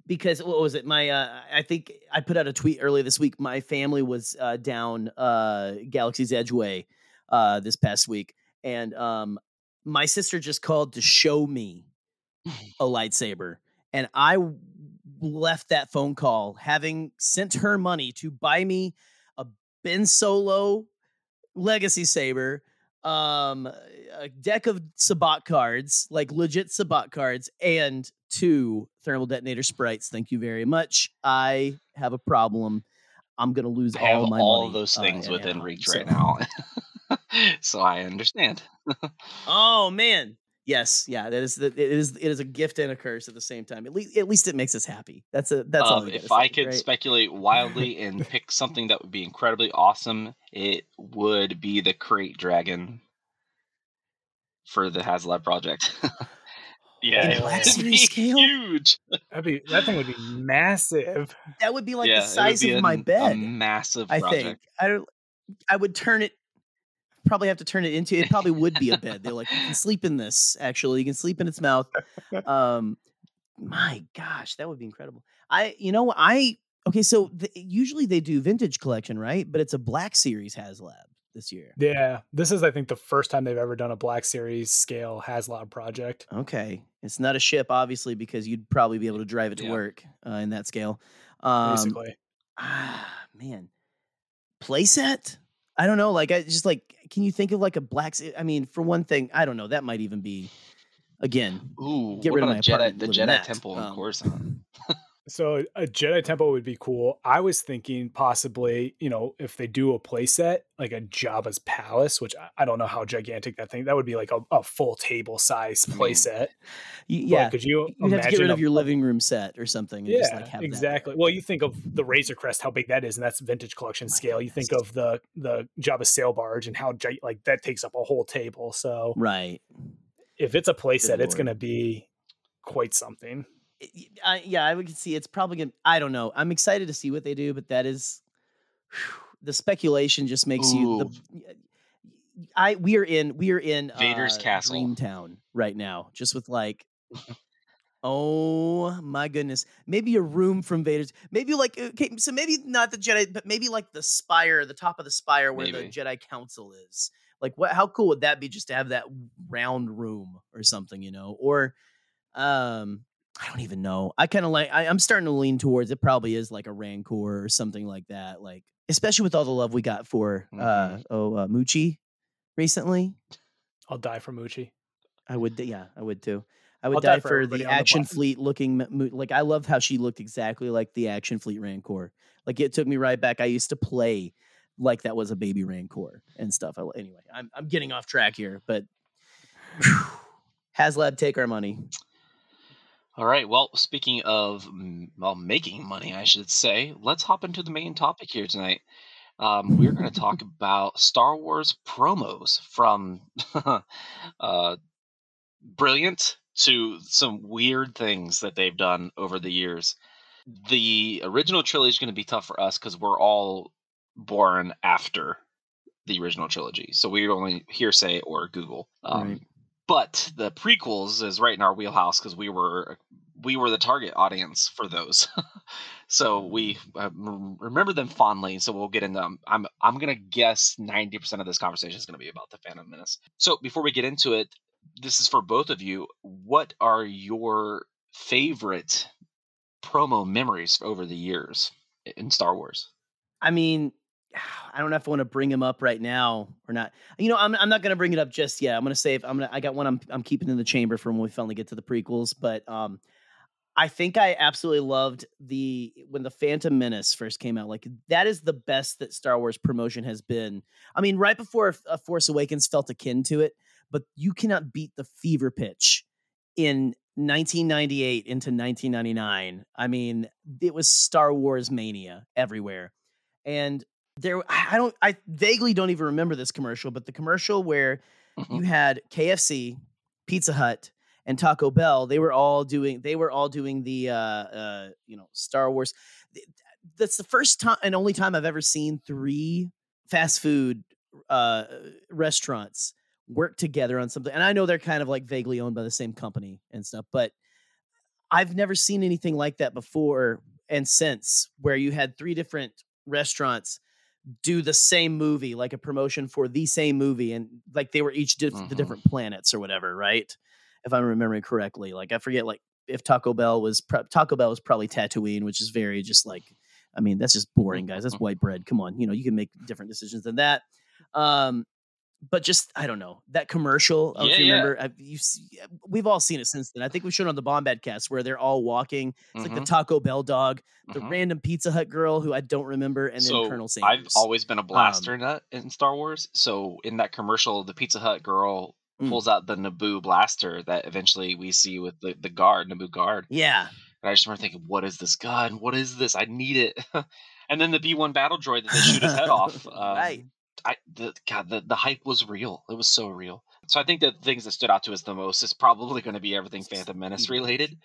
because what was it? My uh, I think I put out a tweet earlier this week. My family was uh, down uh, Galaxy's Edge Way uh, this past week, and um, my sister just called to show me a lightsaber, and I w- left that phone call having sent her money to buy me a Ben Solo legacy saber um a deck of sabacc cards like legit sabacc cards and two thermal detonator sprites thank you very much i have a problem i'm gonna lose I all my money. all money those uh, things at within reach so- right now. so I understand. oh man yes yeah that is the, it is it is a gift and a curse at the same time at least at least it makes us happy that's a that's all Um, we if gotta I say, could right? speculate wildly and pick something that would be incredibly awesome, it would be the Krayt Dragon for the HasLab project. yeah, it would be scale? huge. That'd be that thing would be massive. that would be like yeah, the size of a- my A bed massive I think I don't. I would turn it. Probably have to turn it into. It probably would be a bed. They're like, you can sleep in this. Actually, you can sleep in its mouth. Um, my gosh, that would be incredible. I, you know, I okay. So the, usually they do vintage collection, right? But it's a Black Series HasLab this year. Yeah, this is I think the first time they've ever done a Black Series scale HasLab project. Okay, it's not a ship, obviously, because you'd probably be able to drive it to Yeah. work uh, in that scale. Um, Basically, ah, man, playset. I don't know. Like, I just like. Can you think of like a black? I mean, for one thing, I don't know. That might even be, again, Ooh, Get rid of my Jedi, the Jedi. Temple in Um, Coruscant? so a Jedi Temple would be cool. I was thinking possibly, you know, if they do a playset like a Jabba's Palace, which I- I don't know how gigantic that thing. That would be like a, a full table size mean, playset. y- But yeah. could you You'd have to get rid imagine of a- your living room set or something. And Yeah, just, like, have that. exactly. Well, you think of the Razor Crest, how big that is, and that's vintage collection My scale. You think of the the Jabba sail barge and how gi- like that takes up a whole table. So Right. if it's a playset, it's going to be quite something. I, yeah, I would see it's probably gonna. I don't know. I'm excited to see what they do, but that is the speculation just makes you. The, I we are in we are in Vader's uh, castle. Dreamtown right now, just with like. Oh my goodness! Maybe a room from Vader's. Maybe like okay, so maybe not the Jedi, but maybe like the spire, the top of the spire where Maybe. the Jedi Council is. Like what? How cool would that be? Just to have that round room or something, you know? Or, um, I don't even know. I kind of like. I, I'm starting to lean towards it. Probably is like a Rancor or something like that. Like especially with all the love we got for uh Mhm. oh uh, Muchi recently. I'll die for Muchi. I would, yeah, I would too. I would I'll die die for for the on the action fleet looking. Like I loved how she looked exactly like the action fleet Rancor. Like it took me right back. I used to play like that was a baby Rancor and stuff. I, anyway, I'm I'm getting off track here, but HasLab take our money. All right. Well, speaking of mm, well making money, I should say, let's hop into the main topic here tonight. Um, we're going to talk about Star Wars promos from uh, brilliant to some weird things that they've done over the years. The original trilogy is going to be tough for us because we're all born after the original trilogy, so we're only hearsay or Google. Um, Right. But the prequels is right in our wheelhouse because we were we were the target audience for those. so we uh, remember them fondly. So we'll get into them. I'm I'm gonna guess ninety percent of this conversation is gonna be about the Phantom Menace. So before we get into it, this is for both of you. What are your favorite promo memories over the years in Star Wars? I mean, I don't know if I want to bring him up right now or not. You know, I'm I'm not gonna bring it up just yet. I'm gonna save. I'm gonna. I got one. I'm I'm keeping in the chamber for when we finally get to the prequels. But um, I think I absolutely loved the when the Phantom Menace first came out. Like that is the best that Star Wars promotion has been. I mean, right before uh, Force Awakens felt akin to it, but you cannot beat the fever pitch in 1998 into 1999. I mean, it was Star Wars mania everywhere, and there I don't I vaguely don't even remember this commercial, but the commercial where Mhm. you had KFC, Pizza Hut, and Taco Bell, they were all doing they were all doing the uh uh you know Star Wars. That's the first time and only time I've ever seen three fast food uh restaurants work together on something. And I know they're kind of like vaguely owned by the same company and stuff, but I've never seen anything like that before and since where you had three different restaurants do the same movie like a promotion for the same movie and like they were each diff- the Mhm. different planets or whatever right? If i'm remembering correctly like i forget like if taco bell was pro- taco bell was probably tatooine which is very just like i mean that's just boring guys that's white bread come on you know you can make different decisions than that. Um but just I don't know that commercial. Don't if Yeah, you yeah. remember. You, we've all seen it since then. I think we've shown on the Bombad cast where they're all walking. It's like the Mhm, Taco Bell dog, the mhm. random Pizza Hut girl who I don't remember, and so then Colonel Sanders. I've always been a blaster Um, nut in Star Wars. So in that commercial, the Pizza Hut girl Mm. pulls out the Naboo blaster that eventually we see with the, the guard, Naboo guard. yeah, And I just remember thinking, what is this gun? What is this? I need it. and then the B1 battle droid that they shoot his head off. Um, right. I the God the, the hype was real. It was so real. So I think that the things that stood out to us the most is probably going to be everything Phantom Menace related.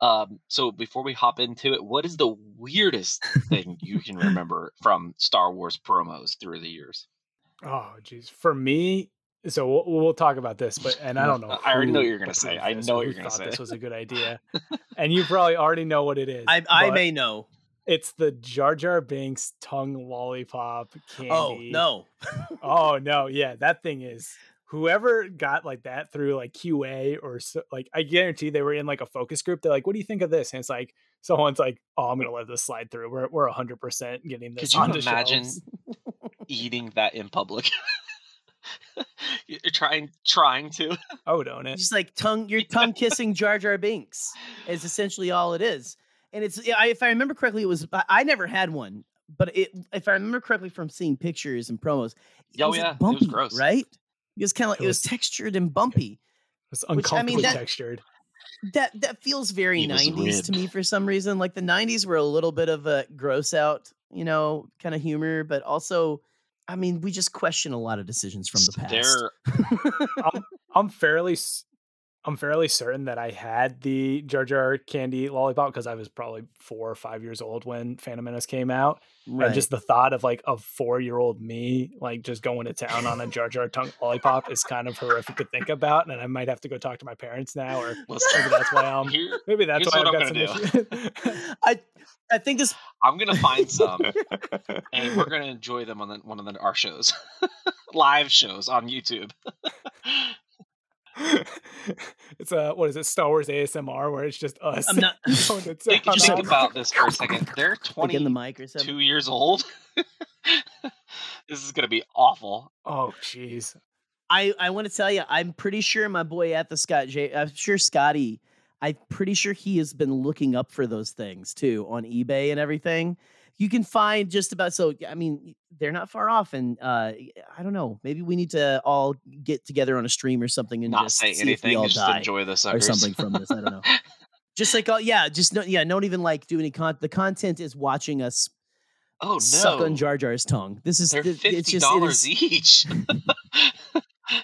Um, so before we hop into it, what is the weirdest thing you can remember from Star Wars promos through the years? Oh, geez. For me, so we'll, we'll talk about this, but and I don't know. I already know what you're gonna say. I know what you're gonna thought say. This was a good idea, and you probably already know what it is. I I may know. It's the Jar Jar Binks tongue lollipop oh, candy. Oh no, Oh no, yeah, that thing is. Whoever got like that through like QA or so, like, I guarantee they were in like a focus group. They're like, "What do you think of this?" And it's like someone's like, "Oh, I'm gonna let this slide through. We're we're 100 percent getting this." Could you imagine shelves." eating that in public? you're trying trying to. Oh, don't it? just like tongue, you're tongue kissing Jar Jar Binks is essentially all it is. And it's I- if I remember correctly, it was I- I never had one, but it if I remember correctly from seeing pictures and promos, it Oh, was like, yeah, it was bumpy, gross. right? It was kind of like It it was was- textured and bumpy. It's Which, I mean, uncomfortably that- textured. that that feels very 90s to me for some reason like the 90s were a little bit of a gross out you know kind of humor but also i mean we just question a lot of decisions from the past They're I'm fairly s- I'm fairly certain that I had the Jar Jar candy lollipop because I was probably four or five years old when Phantom Menace came out. Right. And just the thought of like a four year old me like just going to town on a Jar Jar tongue lollipop is kind of horrific to think about. And I might have to go talk to my parents now, or Listen, maybe that's why I'm here, maybe that's why what I've I'm got some issues. I I think this I'm gonna find some, and we're gonna enjoy them on the, one of the, our shows, live shows on YouTube. it's a what is it, Star Wars ASMR, where it's just us. I'm not going to Think, just think about this for a second. They're like in the 22 mic or something. years old. this is gonna be awful. Oh, jeez. I, I want to tell you, I'm pretty sure my boy at the Scott J. I'm sure Scotty. I'm pretty sure he has been looking up for those things too on eBay and everything. You can find just about so. I mean, they're not far off, and uh, I don't know. Maybe we need to all get together on a stream or something and Not just say see if we anything. all Just enjoy the or something from this. I don't know. just like, oh yeah, just no, yeah, don't even like do any con. The content is watching us oh no! suck on Jar Jar's tongue. This is They're th- fifty it's just it dollars is- each.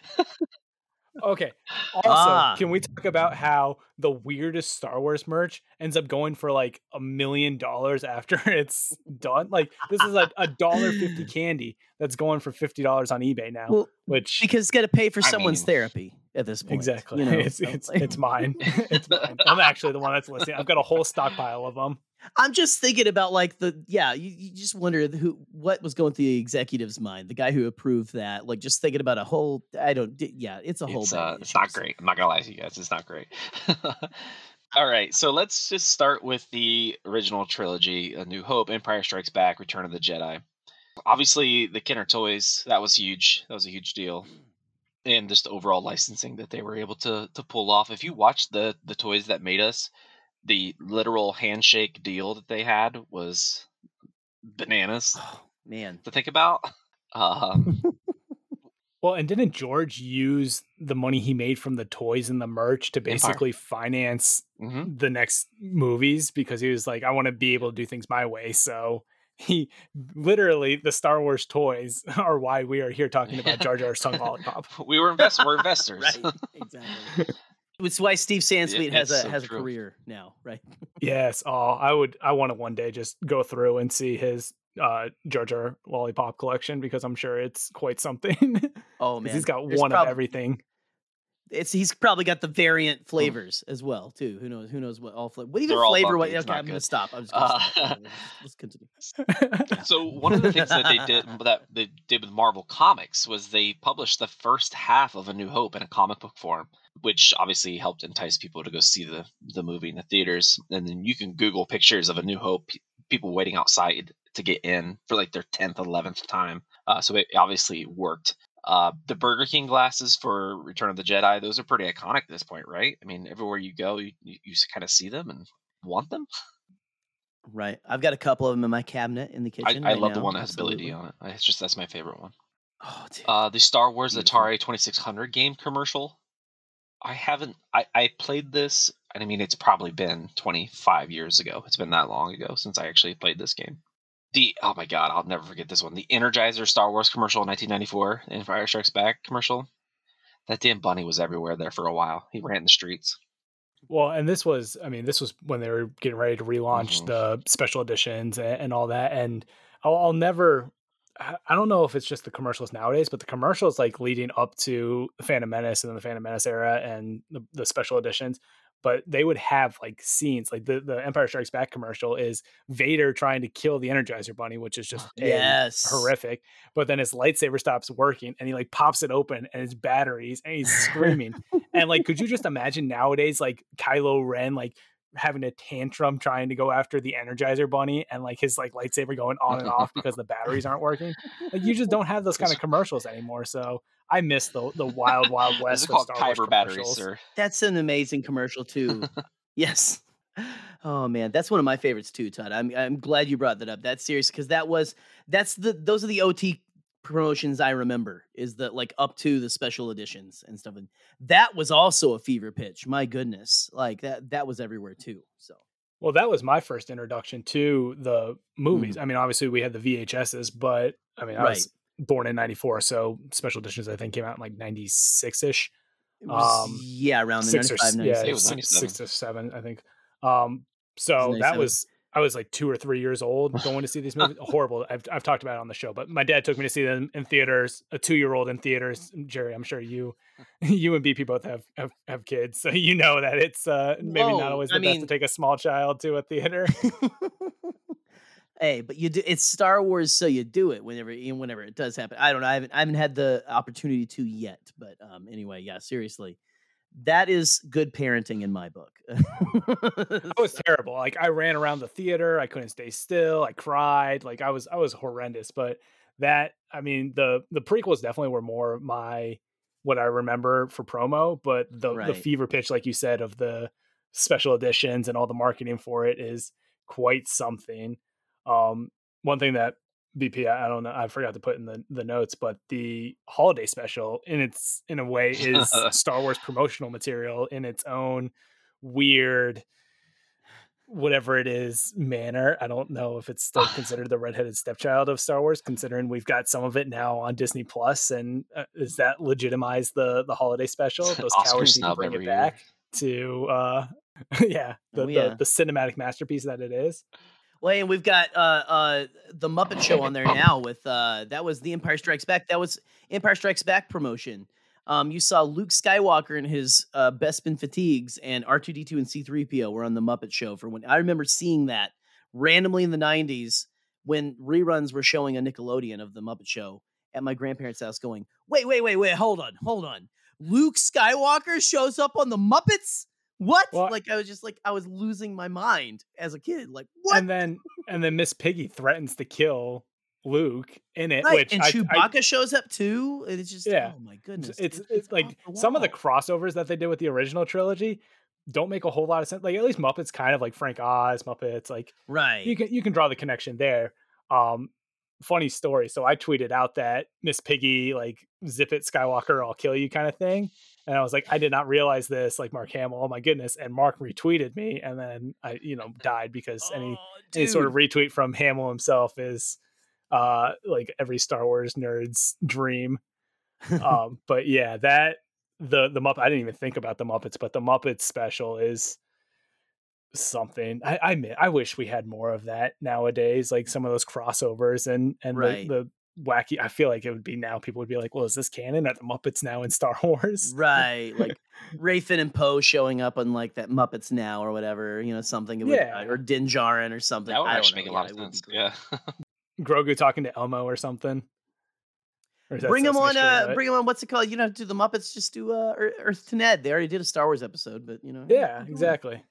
Okay. Also, Ah. can we talk about how the weirdest Star Wars merch ends up going for like a million dollars after it's done? Like this is a, a dollar fifty candy that's going for fifty dollars on eBay now. well which because it's got to pay for I someone's mean- therapy at this point. exactly You know, it's so, it's, it's mine. it's mine. I'm actually the one that's listening. I've got a whole stockpile of them. I'm just thinking about like the yeah. You, you just wonder who what was going through the executive's mind, the guy who approved that. Like just thinking about a whole. I don't. Yeah, it's a whole. it's, uh, it's not great. I'm not gonna lie to you guys. It's not great. All right, so let's just start with the original trilogy: A New Hope, Empire Strikes Back, Return of the Jedi. Obviously, the Kenner toys that was huge. That was a huge deal, and just the overall licensing that they were able to to pull off. If you watch the the toys that made us, the literal handshake deal that they had was bananas Oh, man, to think about. Um, Well, and didn't George use the money he made from the toys and the merch to Empire. basically finance mhm. the next movies because he was like, I want to be able to do things my way. So he literally the Star Wars toys are why we are here talking about Jar Jar's tongue lollipop. We were invest- we're investors. right? Exactly. It's why Steve Sansweet has a so has a true. career now, right? Yes. Oh, I would I want to one day just go through and see his uh Jar Jar lollipop collection because I'm sure it's quite something. Oh 'Cause man, he's got There's one prob- of everything. It's he's probably got the variant flavors as well too. Who knows? Who knows what all flavor? What even They're flavor? What? bumpy, Okay, I'm gonna stop. I'm just gonna Uh, stop. Let's continue. so one of the things that they did that they did with Marvel Comics was they published the first half of A New Hope in a comic book form, which obviously helped entice people to go see the the movie in the theaters. And then you can Google pictures of A New Hope, people waiting outside to get in for like their tenth, eleventh time. Uh, so it obviously worked. Uh, the Burger King glasses for Return of the Jedi, those are pretty iconic at this point, right? I mean, everywhere you go, you, you, you kind of see them and want them. Right. I've got a couple of them in my cabinet in the kitchen. I right love the one that has Billy absolutely. Dee on it. It's just that's my favorite one. Oh, dude. Uh, the Star Wars Beautiful. Atari 2600 game commercial. I haven't. I, I played this, and I mean, it's probably been 25 years ago. It's been that long ago since I actually played this game. The oh my god, I'll never forget this one. The Energizer Star Wars commercial in 1994, Empire Strikes Back commercial. That damn bunny was everywhere there for a while. He ran the streets. Well, and this was, I mean, this was when they were getting ready to relaunch Mhm. the special editions and, and all that. And I'll, I'll never, I don't know if it's just the commercials nowadays, but the commercials like leading up to the Phantom Menace and then the Phantom Menace era and the, the special editions, but they would have like scenes like the, the Empire Strikes Back commercial is Vader trying to kill the Energizer Bunny, which is just yes. horrific. But then his lightsaber stops working and he like pops it open and it's batteries and he's screaming. and like, could you just imagine nowadays, like Kylo Ren, like having a tantrum trying to go after the Energizer Bunny and like his like lightsaber going on and off because the batteries aren't working? Like, you just don't have those kind of commercials anymore. So I miss the the wild, wild This west. is of called Star Wars Kyber batteries, sir. That's an amazing commercial too. yes. Oh man, that's one of my favorites too, Todd. I'm I'm glad you brought that up. That's serious because that was that's the those are the OT promotions I remember is that like up to the special editions and stuff. And that was also a fever pitch. My goodness, like that that was everywhere too. So Well, that was my first introduction to the movies. I mean, obviously we had the VHSs, but I mean, I was born in 94, so special editions I think came out in like 96 ish. Um, yeah, around the six or 95, s- 96. yeah, It was six, 97. six or seven, I think. Um, so that was I was like two or three years old going to see these movies. Horrible. I've I've talked about it on the show, but my dad took me to see them in theaters. A two year old in theaters. Jerry, I'm sure you, you and BP both have have, have kids, so you know that it's uh, maybe not Whoa, always I the best mean- to take a small child to a theater. hey, but you do it's Star Wars, so you do it whenever whenever it does happen. I don't know. I haven't I haven't had the opportunity to yet, but um anyway, yeah, seriously. That is good parenting in my book. It was terrible. Like I ran around the theater, I couldn't stay still, I cried, like I was I was horrendous. But that I mean the the prequels definitely were more my what I remember for promo, but the the fever pitch, like you said, of the special editions and all the marketing for it is quite something. Um one thing that BP, I don't know, I forgot to put in the, the notes, but the holiday special in its in a way is Star Wars promotional material in its own weird whatever it is manner. I don't know if it's still considered the redheaded stepchild of Star Wars, considering we've got some of it now on Disney And uh, does that legitimize the the holiday special? Those Oscar cowards need to bring it year. back to uh yeah the, Oh, yeah. the the cinematic masterpiece that it is. Well, and we've got uh uh the Muppet Show on there now with uh that was the Empire Strikes Back. That was Empire Strikes Back promotion. Um, you saw Luke Skywalker in his uh, Bespin fatigues, and R2D2 and C3PO were on the Muppet Show for when I remember seeing that randomly in the '90s when reruns were showing a Nickelodeon of the Muppet Show at my grandparents' house. Going, wait, wait, wait, wait, hold on, hold on. Luke Skywalker shows up on the Muppets. What? Well- like I was just like I was losing my mind as a kid. Like what? And then and then Miss Piggy threatens to kill Luke in it, Right, which and I, I- Chewbacca shows up too. and It's just Yeah. oh my goodness, it's it- it's like some of the crossovers that they did with the original trilogy don't make a whole lot of sense. Like at least Muppets kind of like Frank Oz, Muppets, like right. you can you can draw the connection there. Um funny story. So I tweeted out that Miss Piggy like zip it Skywalker, I'll kill you kind of thing. And I was like, I did not realize this, like Mark Hamill, oh my goodness. And Mark retweeted me and then I, you know, died because any Oh, any sort of retweet from Hamill himself is uh like every Star Wars nerd's dream. um but yeah, that the the Muppet I didn't even think about the Muppets, but the Muppets special is something. I I admit, I wish we had more of that nowadays, like some of those crossovers and and Right. the, the wacky I feel like it would be now people would be like, Well, is this canon? Are the Muppets now in Star Wars? right, like Rayfin and Poe showing up on like that Muppets Now or whatever, you know, something. It would, Yeah. or Din Djarin or something. That would I actually make a lot Yeah, of it would be sense. Yeah. Grogu talking to Elmo or something. Or Bring him on. Uh, bring him on. What's it called? You know, do the Muppets just do uh, Earth to Ned? They already did a Star Wars episode, but you know. Yeah, keep going. exactly.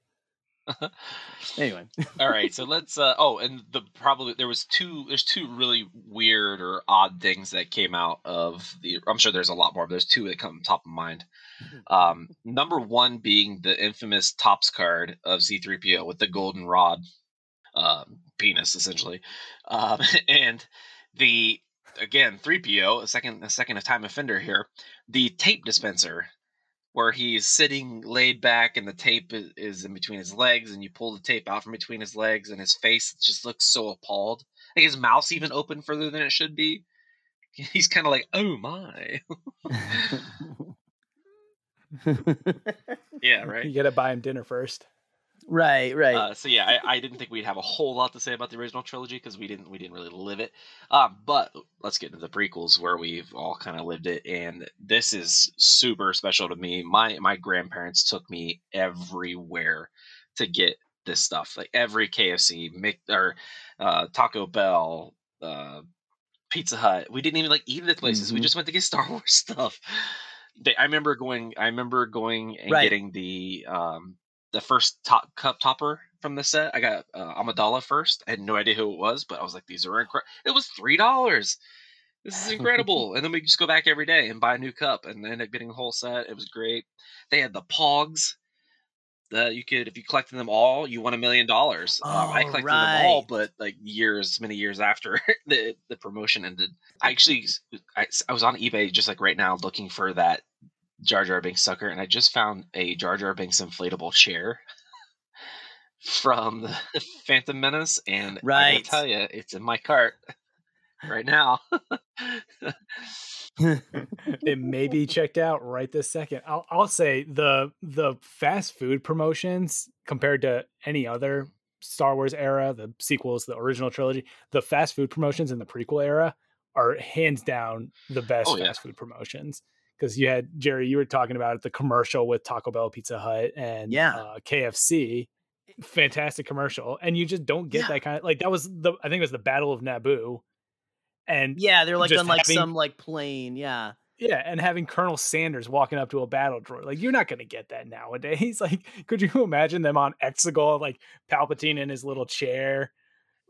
Anyway, All right, so let's. Uh, oh, and the probably there was two. There's two really weird or odd things that came out of the. I'm sure there's a lot more, but there's two that come top of mind. Um, number one being the infamous Topps card of C3PO with the golden rod, um, penis essentially, um, and the again 3PO a second a second time offender here. The tape dispenser where he's sitting laid back and the tape is, is in between his legs and you pull the tape out from between his legs and his face just looks so appalled like his mouth's even open further than it should be he's kind of like oh my yeah right. You gotta buy him dinner first. Right, right. uh, so yeah I, I didn't think we'd have a whole lot to say about the original trilogy because we didn't we didn't really live it um, but let's get into the prequels where we've all kind of lived it and this is super special to me my my grandparents took me everywhere to get this stuff like every kfc Mc, or uh, taco bell uh, pizza hut we didn't even like eat at the places we Mhm. just went to get star wars stuff they, i remember going i remember going and Right. getting the um the first top cup topper from the set. I got uh, Amidala first. I had no idea who it was, but I was like, these are incredible. It was three dollars. This is incredible. and then we just go back every day and buy a new cup, and end up getting a whole set. It was great. They had the Pogs. That you could, if you collected them all, you won a million dollars. Um, I collected them all, but like years, many years after the the promotion ended. I actually, I, I was on eBay just like right now looking for that Jar Jar Binks sucker, and I just found a Jar Jar Binks inflatable chair from the Phantom Menace, and I Right. gotta tell you, it's in my cart right now. it may be checked out right this second. I'll, I'll say the the fast food promotions compared to any other Star Wars era, the sequels, the original trilogy, the fast food promotions in the prequel era are hands down the best Oh, yeah. fast food promotions. Because you had Jerry, you were talking about it, the commercial with Taco Bell, Pizza Hut, and Yeah. uh, KFC. Fantastic commercial, and you just don't get Yeah. that kind of like that was the I think it was the Battle of Naboo, and yeah, they're like on like having- some like plane. Yeah. yeah, and having Colonel Sanders walking up to a battle droid, like you're not going to get that nowadays. Like, could you imagine them on Exegol, like Palpatine in his little chair,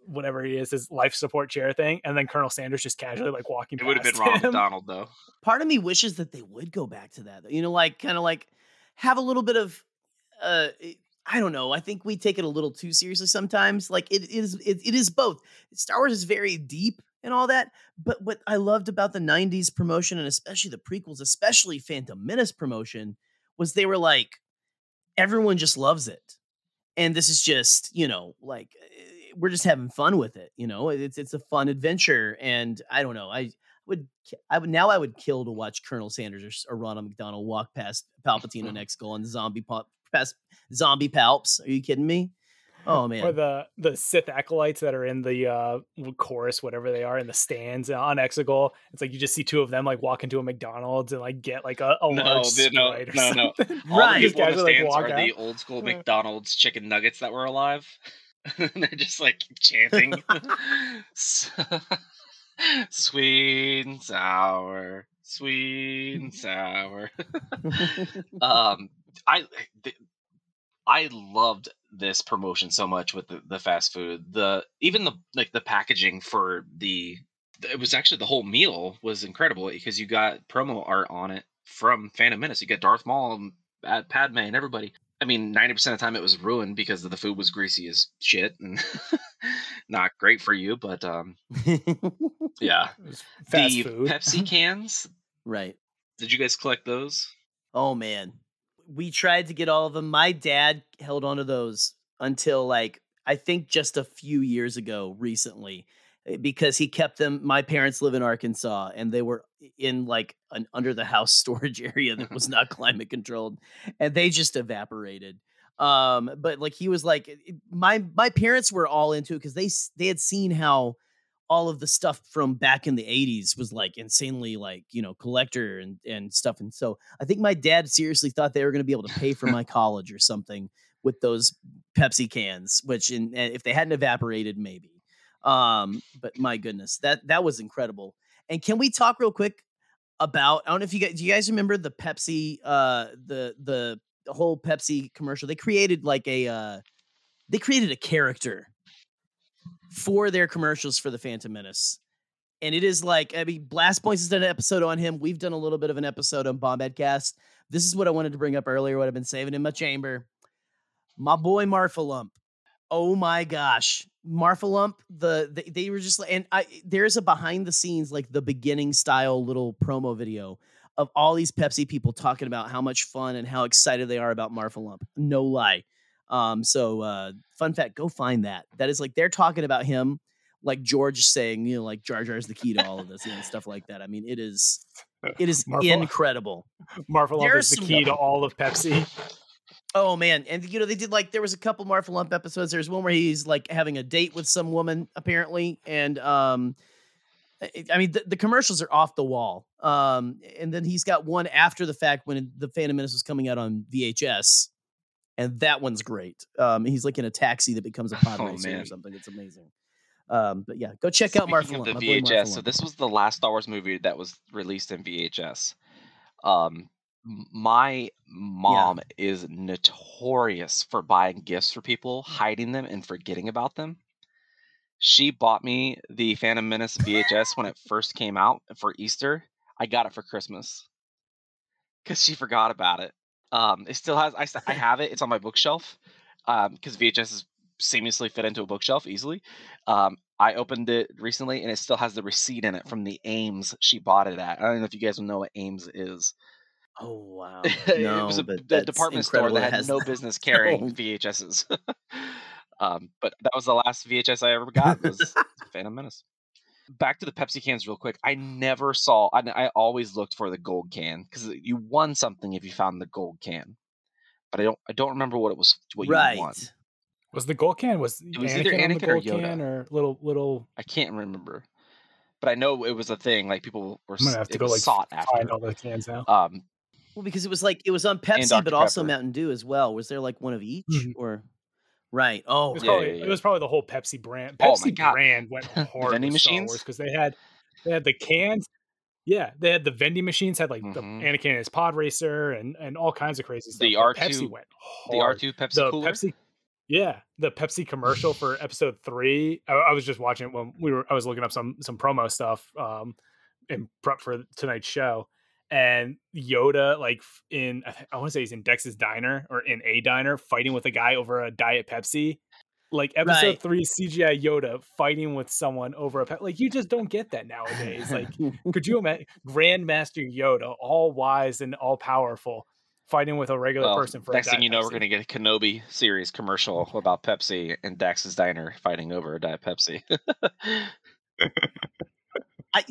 whatever he is, his life support chair thing, and then Colonel Sanders just casually like walking. It would have been past Ronald him? McDonald though. part of me wishes that they would go back to that. You know, like kind of like have a little bit of uh I don't know. I think we take it a little too seriously sometimes. Like it is it, it is both. Star Wars is very deep and all that, but what I loved about the 90s promotion and especially the prequels, especially Phantom Menace promotion was they were like everyone just loves it. And this is just, you know, like eh, we're just having fun with it, you know. It's it's a fun adventure and I don't know. I would I would now I would kill to watch Colonel Sanders or, or Ronald McDonald walk past Palpatine on Exegol and zombie pop past zombie palps. Are you kidding me? Oh man. Or the the Sith acolytes that are in the uh chorus, whatever they are, in the stands on Exegol. It's like you just see two of them like walk into a McDonald's and like get like a, a No, large they- no, Sprite or no, no. something. All Right. the Just people in the like, stands walk are the old school McDonald's chicken nuggets that were alive. and they're just like chanting sweet and sour, sweet and sour. um I th- I loved this promotion so much with the, the fast food. The even the like the packaging for the it was actually the whole meal was incredible because you got promo art on it from Phantom Menace. You got Darth Maul and Padme and everybody. I mean, ninety percent of the time it was ruined because the food was greasy as shit and not great for you. But um, yeah, Fast the food. Pepsi cans. right. Did you guys collect those? Oh man. We tried to get all of them. My dad held on to those until like I think just a few years ago recently eh, because he kept them my parents live in Arkansas and they were in like an under the house storage area that was not climate controlled and they just evaporated. Um but like he was like my my parents were all into it cuz they they had seen how all of the stuff from back in the 80s was like insanely like you know collector and and stuff and so i think my dad seriously thought they were going to be able to pay for my college or something with those pepsi cans which in, if they hadn't evaporated maybe um but my goodness that that was incredible and can we talk real quick about i don't know if you guys do you guys remember the pepsi uh the the, whole pepsi commercial they created like a uh they created a character for their commercials for the Phantom Menace. And it is like, I mean, Blast Points has done an episode on him. We've done a little bit of an episode on Bombad Cast. This is what I wanted to bring up earlier, what I've been saving in my chamber. My boy Marfalump. Oh my gosh. Marfalump, the, the they were just like, and I there's a behind the scenes, like the beginning style little promo video of all these Pepsi people talking about how much fun and how excited they are about Marfalump. No lie. Um, so uh fun fact, go find that. That is like they're talking about him, like George saying, you know, like Jar Jar's the key to all of this and stuff like that. I mean, it is it is Marvel- incredible. Marvel Lump is the key to all of Pepsi. Oh man, and you know they did like there was a couple Marfalump episodes. There's one where he's like having a date with some woman apparently, and um, I- I mean the, the commercials are off the wall. Um, and then he's got one after the fact when the Phantom Menace was coming out on VHS, and that one's great. Um, he's like in a taxi that becomes a pod Oh, racer or something. It's amazing. Um, but yeah, go check out Marfalump. the VHS, so this was the last Star Wars movie that was released in VHS. Um, my mom is notorious for buying gifts for people, hiding them, and forgetting about them. She bought me the Phantom Menace VHS when it first came out for Easter. I got it for Christmas because she forgot about it. Um, it still has. I, I have it. It's on my bookshelf because VHS is seamlessly fit into a bookshelf easily. Um, I opened it recently and it still has the receipt in it from the Ames she bought it at. I don't know if you guys know what Ames is. Oh wow, it was a but the department store that had has no business carrying No. VHSs. um, but that was the last VHS I ever got was Phantom Menace. Back to the Pepsi cans, real quick. I never saw. I, I always looked for the gold can because you won something if you found the gold can. But I don't. I don't remember what it was. What right. you won. Was the gold can was It was Anakin either Anakin or gold Yoda. can or little little? I can't remember. But I know it was a thing. Like people were. I'm gonna have to go was like sought find after. all the cans now. Um, Well, because it was like it was on Pepsi, Dr. but also Mountain Dew as well. Was there like one of each, Mhm. or right? Oh, It was, Yeah, probably, yeah, yeah. it was probably the whole Pepsi brand. Oh Pepsi God. brand went The hard vending with machines? Because they had they had the cans. Yeah, they had the vending machines, had like the Mhm. Anakin and his pod racer and and all kinds of crazy stuff. The R2 Pepsi went the. R two Pepsi the cooler. Pepsi. Yeah, the Pepsi commercial for episode three. I, I was just watching it when we were. I was looking up some some promo stuff um, in prep for tonight's show, and Yoda like in I, want to say he's in Dex's diner or in a diner fighting with a guy over a diet Pepsi. Like episode Right. three, CGI Yoda fighting with someone over a pet. Like you just don't get that nowadays. Like could you imagine Grandmaster Yoda, all wise and all powerful, fighting with a regular Well, person for next a thing you know, we're gonna get a Kenobi series commercial about Pepsi and Dex's diner fighting over a Diet Pepsi.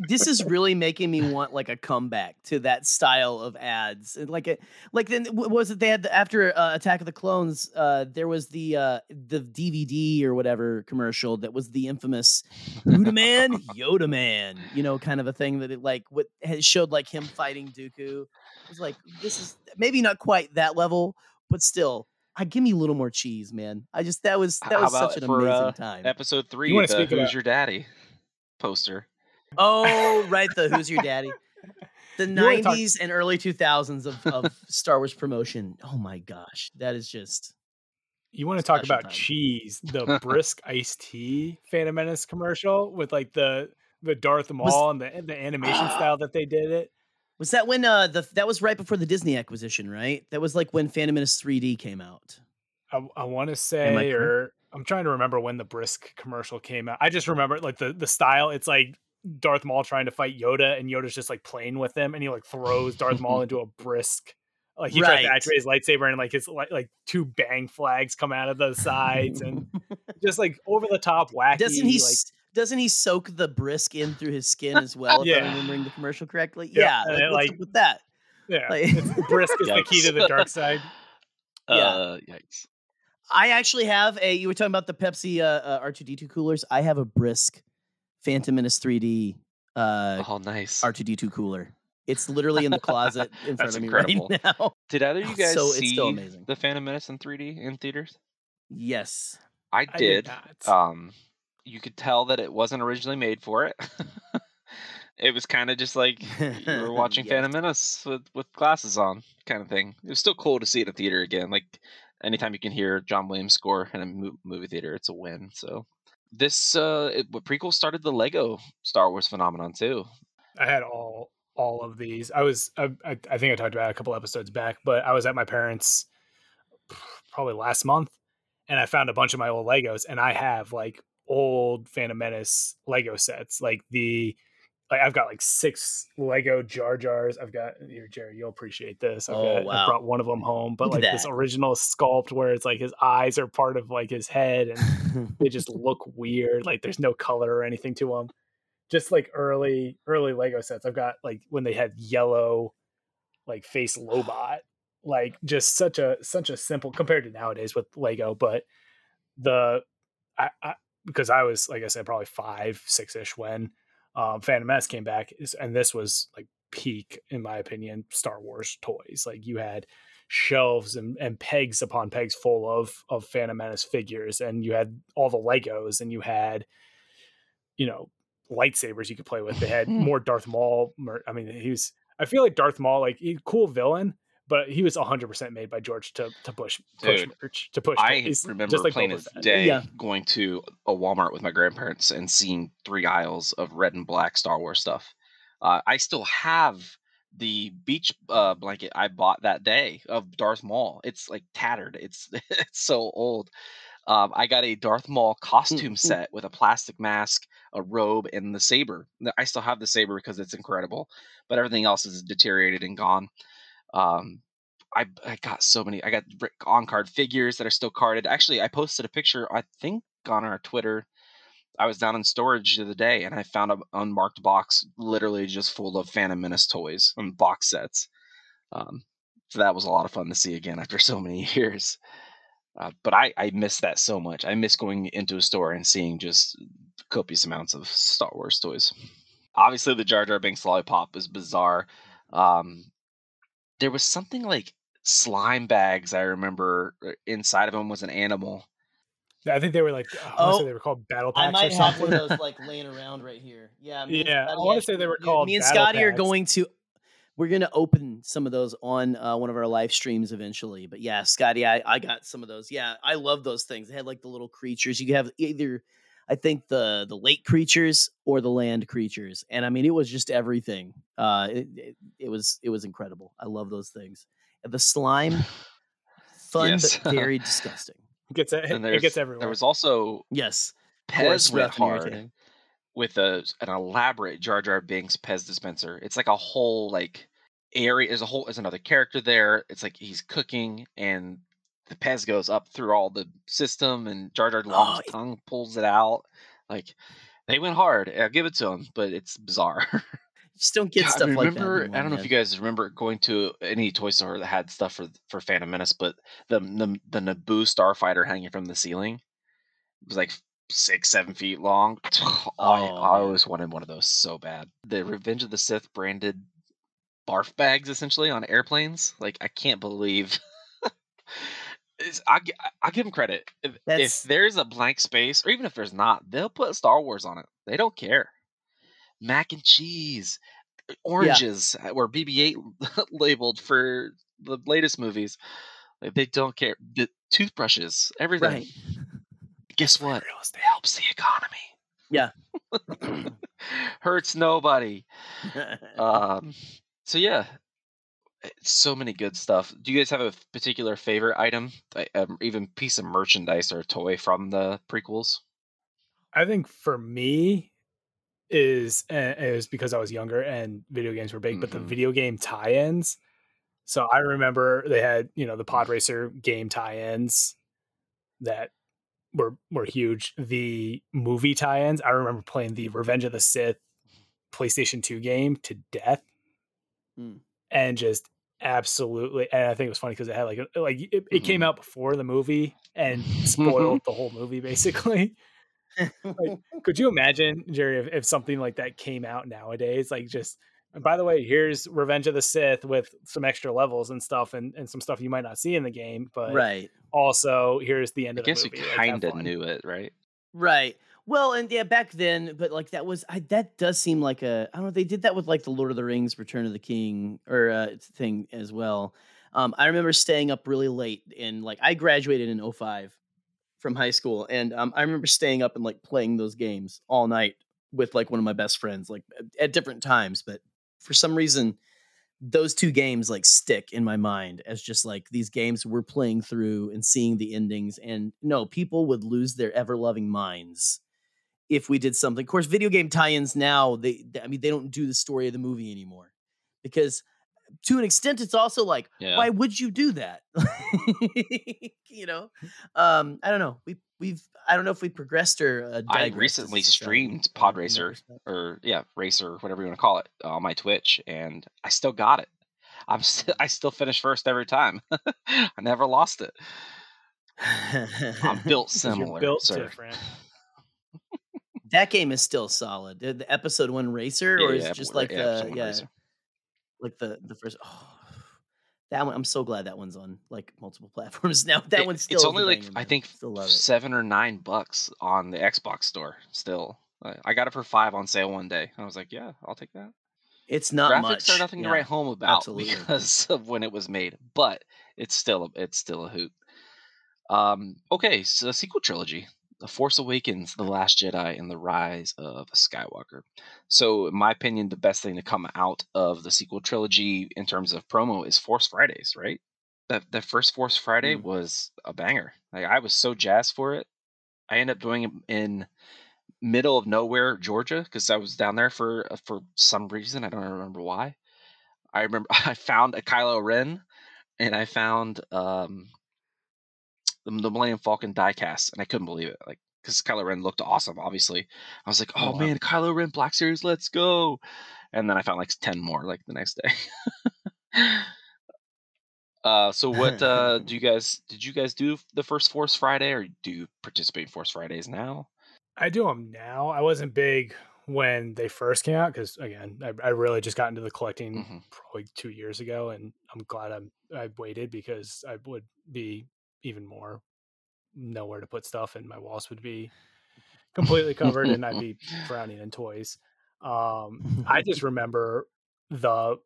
I, this is really making me want like a comeback to that style of ads. And like it, like then what was it they had the, after uh, Attack of the Clones? Uh, there was the uh, the DVD or whatever commercial that was the infamous Yoda Man, Yoda Man. You know, kind of a thing that it like what had showed like him fighting Dooku. It was like this is maybe not quite that level, but still. I give me a little more cheese, man. I just that was that How was such an for, amazing uh, time. Episode three, wanna the speak Who's about- Your Daddy poster. Oh, right. The Who's Your Daddy? The You wanna talk- 90s and early 2000s of, of Star Wars promotion. Oh my gosh. That is just. You want to talk about time. cheese? The brisk iced tea Phantom Menace commercial with like the the Darth Maul and the the animation style that they did it. Was that when uh the that was right before the Disney acquisition, right? That was like when Phantom Menace 3D came out. I, I want to say, or I'm trying to remember when the brisk commercial came out. I just remember like the the style. It's like Darth Maul trying to fight Yoda, and Yoda's just like playing with him, and he like throws Darth Maul into a brisk. Like he tries to Right. activate his lightsaber, and like his like, like two bang flags come out of the sides, and just like over the top wacky. doesn't he like, doesn't he soak the brisk in through his skin as well, if Yeah. I'm remembering the commercial correctly? Yeah, Yeah. like, what's like- with that? yeah, like- it's, brisk is the key to the dark side. Yeah. Uh, yikes. I actually have a. You were talking about the Pepsi uh, uh, R2D2 coolers. I have a brisk Phantom Menace 3D uh, Oh, nice. R2D2 cooler. It's literally in the closet in front of me incredible. right now. Did either of you guys So it's see still amazing. the Phantom Menace in 3D in theaters? Yes. I I did did. not. um, you could tell that it wasn't originally made for it. it was kind of just like you were watching Yes. Phantom Menace with, with glasses on, kind of thing. It was still cool to see it in the theater again. Like anytime you can hear John Williams score in a movie theater, it's a win. So this uh, it, prequel started the Lego Star Wars phenomenon too. I had all all of these. I was I, I, think I talked about a couple episodes back, but I was at my parents probably last month, and I found a bunch of my old Legos, and I have like old Phantom Menace Lego sets, like the like I've got like six Lego Jar Jars. I've got here, Jerry. You'll appreciate this. I've Oh, got, I wow. brought one of them home, but Look like this original sculpt where it's like his eyes are part of like his head, and they just look weird. Like there's no color or anything to them. Just like early early Lego sets. I've got like when they had yellow like face Lobot. Like just such a such a simple compared to nowadays with Lego, but the I, I because I was like I said probably five six ish when um, Phantom Menace came back, and this was like peak in my opinion Star Wars toys. Like you had shelves and, and pegs upon pegs full of of Phantom Menace figures, and you had all the Legos, and you had you know lightsabers you could play with. They had more Darth Maul. I mean, he was. I feel like Darth Maul, like he, cool villain, but he was 100 percent made by George to to push push merch to push. I toys, remember like plain as day Yeah. going to a Walmart with my grandparents and seeing three aisles of red and black Star Wars stuff. Uh, I still have the beach uh, blanket I bought that day of Darth Maul. It's like tattered. It's it's so old. Um, I got a Darth Maul costume set with a plastic mask, a robe, and the saber. I still have the saber because it's incredible, but everything else is deteriorated and gone. Um, I, I got so many. I got on card figures that are still carded. Actually, I posted a picture, I think, on our Twitter I was down in storage the other day and I found an unmarked box, literally just full of Phantom Menace toys and box sets. Um, so that was a lot of fun to see again after so many years. Uh, but I, I miss that so much. I miss going into a store and seeing just copious amounts of Star Wars toys. Obviously, the Jar Jar Binks lollipop is bizarre. Um, there was something like slime bags. I remember uh, inside of them was an animal. I think they were like I want to say they were called battle packs I might or have something. one of those like laying around right here. Yeah, me and Yeah, I Scotty wanna say they were called Me and battle Scotty are going to. We're gonna open some of those on uh, one of our live streams eventually. But yeah, Scotty, I, I got some of those. Yeah, I love those things. They had like the little creatures. You could have either, I think the the lake creatures or the land creatures, and I mean it was just everything. Uh, it, it, it was it was incredible. I love those things. And the slime, fun Yes. but very disgusting. It gets it, it gets everywhere. there was also Yes, Pez went hard with a an elaborate Jar Jar Binks Pez dispenser. It's like a whole like area. There's a whole. There's another character there. It's like he's cooking and the Pez goes up through all the system and Jar Jar Long's Oh, tongue pulls it out. Like they went hard. I'll give it to them, but it's bizarre. Just don't get God, stuff like that. anymore, I don't know if you guys remember going to any toy store that had stuff for for Phantom Menace, but the the, the Naboo starfighter hanging from the ceiling it was like six, seven feet long. I, Oh, I man. always wanted one of those so bad. The Revenge of the Sith branded barf bags, essentially on airplanes. Like I can't believe. I, I give them credit. If, if there's a blank space, or even if there's not, they'll put Star Wars on it. They don't care. Mac and cheese, uh, oranges uh, were BB-8 labeled for the latest movies. Like, they don't care. The toothbrushes, everything. Right. Guess what? It helps the economy. Yeah. Hurts nobody. Um, so yeah, so many good stuff. Do you guys have a particular favorite item, um, even piece of merchandise or toy from the prequels? I think for me is uh, it was because I was younger and video games were big, but the Mhm. video game tie-ins. So I remember they had you know the Pod Racer game tie-ins that were were huge. The movie tie-ins. I remember playing the Revenge of the Sith PlayStation Two game to death, Mm. and just absolutely. And I think it was funny because it had like a, like it, it came Mhm. out before the movie and spoiled the whole movie basically. Could you imagine, Jerry, if, if something like that came out nowadays? Like just and by the way, here's Revenge of the Sith with some extra levels and stuff and, and some stuff you might not see in the game, but right. also here's the end I of the guess movie. you kind of knew it, right? Right. Well, and yeah, back then, but like that was I, that does seem like a I don't know. They did that with like the Lord of the Rings, Return of the King, or uh, thing as well. Um, I remember staying up really late and like I graduated in 05 from high school, and um, I remember staying up and like playing those games all night with like one of my best friends, like at different times. But for some reason, those two games like stick in my mind as just like these games we're playing through and seeing the endings. And no, people would lose their ever loving minds if we did something. Of course, video game tie-ins now they, I mean they don't do the story of the movie anymore because to an extent it's also like Yeah. why would you do that? you know, um, I don't know. We we've I don't know if we progressed or uh, I digressed as a recently streamed Pod Racer, or yeah, Racer, whatever you want to call it, on my Twitch, and I still got it. I'm still, I still finish first every time. I never lost it. I'm built similar, built sir. different. That game is still solid. The, episode one racer, Yeah, or is yeah, it just like yeah, the yeah, Racer. like the the first. Oh, that one, I'm so glad that one's on like multiple platforms now. That It- one's still. it's only like I think still love it. seven or nine bucks on the Xbox store. Still, I- got it for five on sale one day. I was like, yeah, I'll take that. It's not Graphics much. are nothing to write home about absolutely. because of when it was made, but it's still a, it's still a hoot. Um, okay, so the sequel trilogy: The Force Awakens, The Last Jedi, and The Rise of Skywalker. So, in my opinion, the best thing to come out of the sequel trilogy in terms of promo is Force Fridays, right? That that first Force Friday Mm. was a banger. Like I was so jazzed for it. I ended up doing it in middle of nowhere, Georgia, because I was down there for uh, for some reason. I don't remember why. I remember I found a Kylo Ren, and I found um the, the Millennium Falcon diecast, and I couldn't believe it. Like because Kylo Ren looked awesome. Obviously, I was like, Oh, "Oh wow. man, Kylo Ren Black Series, let's go!" And then I found like ten more like the next day. uh, so what uh, do you guys did you guys do the first Force Friday, or do you participate in Force Fridays now? I do them now. I wasn't big when they first came out because again, I, I really just got into the collecting Mhm. probably two years ago, and I'm glad I'm I waited because I would be even more nowhere to put stuff, and my walls would be completely covered, and I'd be drowning in toys. Um, I just remember the.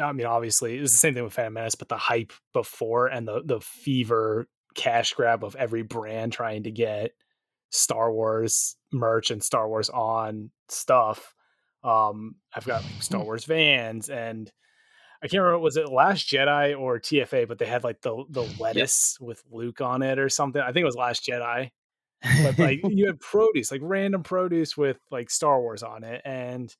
I mean, obviously, it was the same thing with Phantom Menace, but the hype before and the the fever cash grab of every brand trying to get Star Wars merch and Star Wars on stuff. Um, I've got like Star Wars Vans and I can't remember was it Last Jedi or TFA, but they had like the the lettuce with Luke on it or something. I think it was Last Jedi. But like you had produce, like random produce with like Star Wars on it, and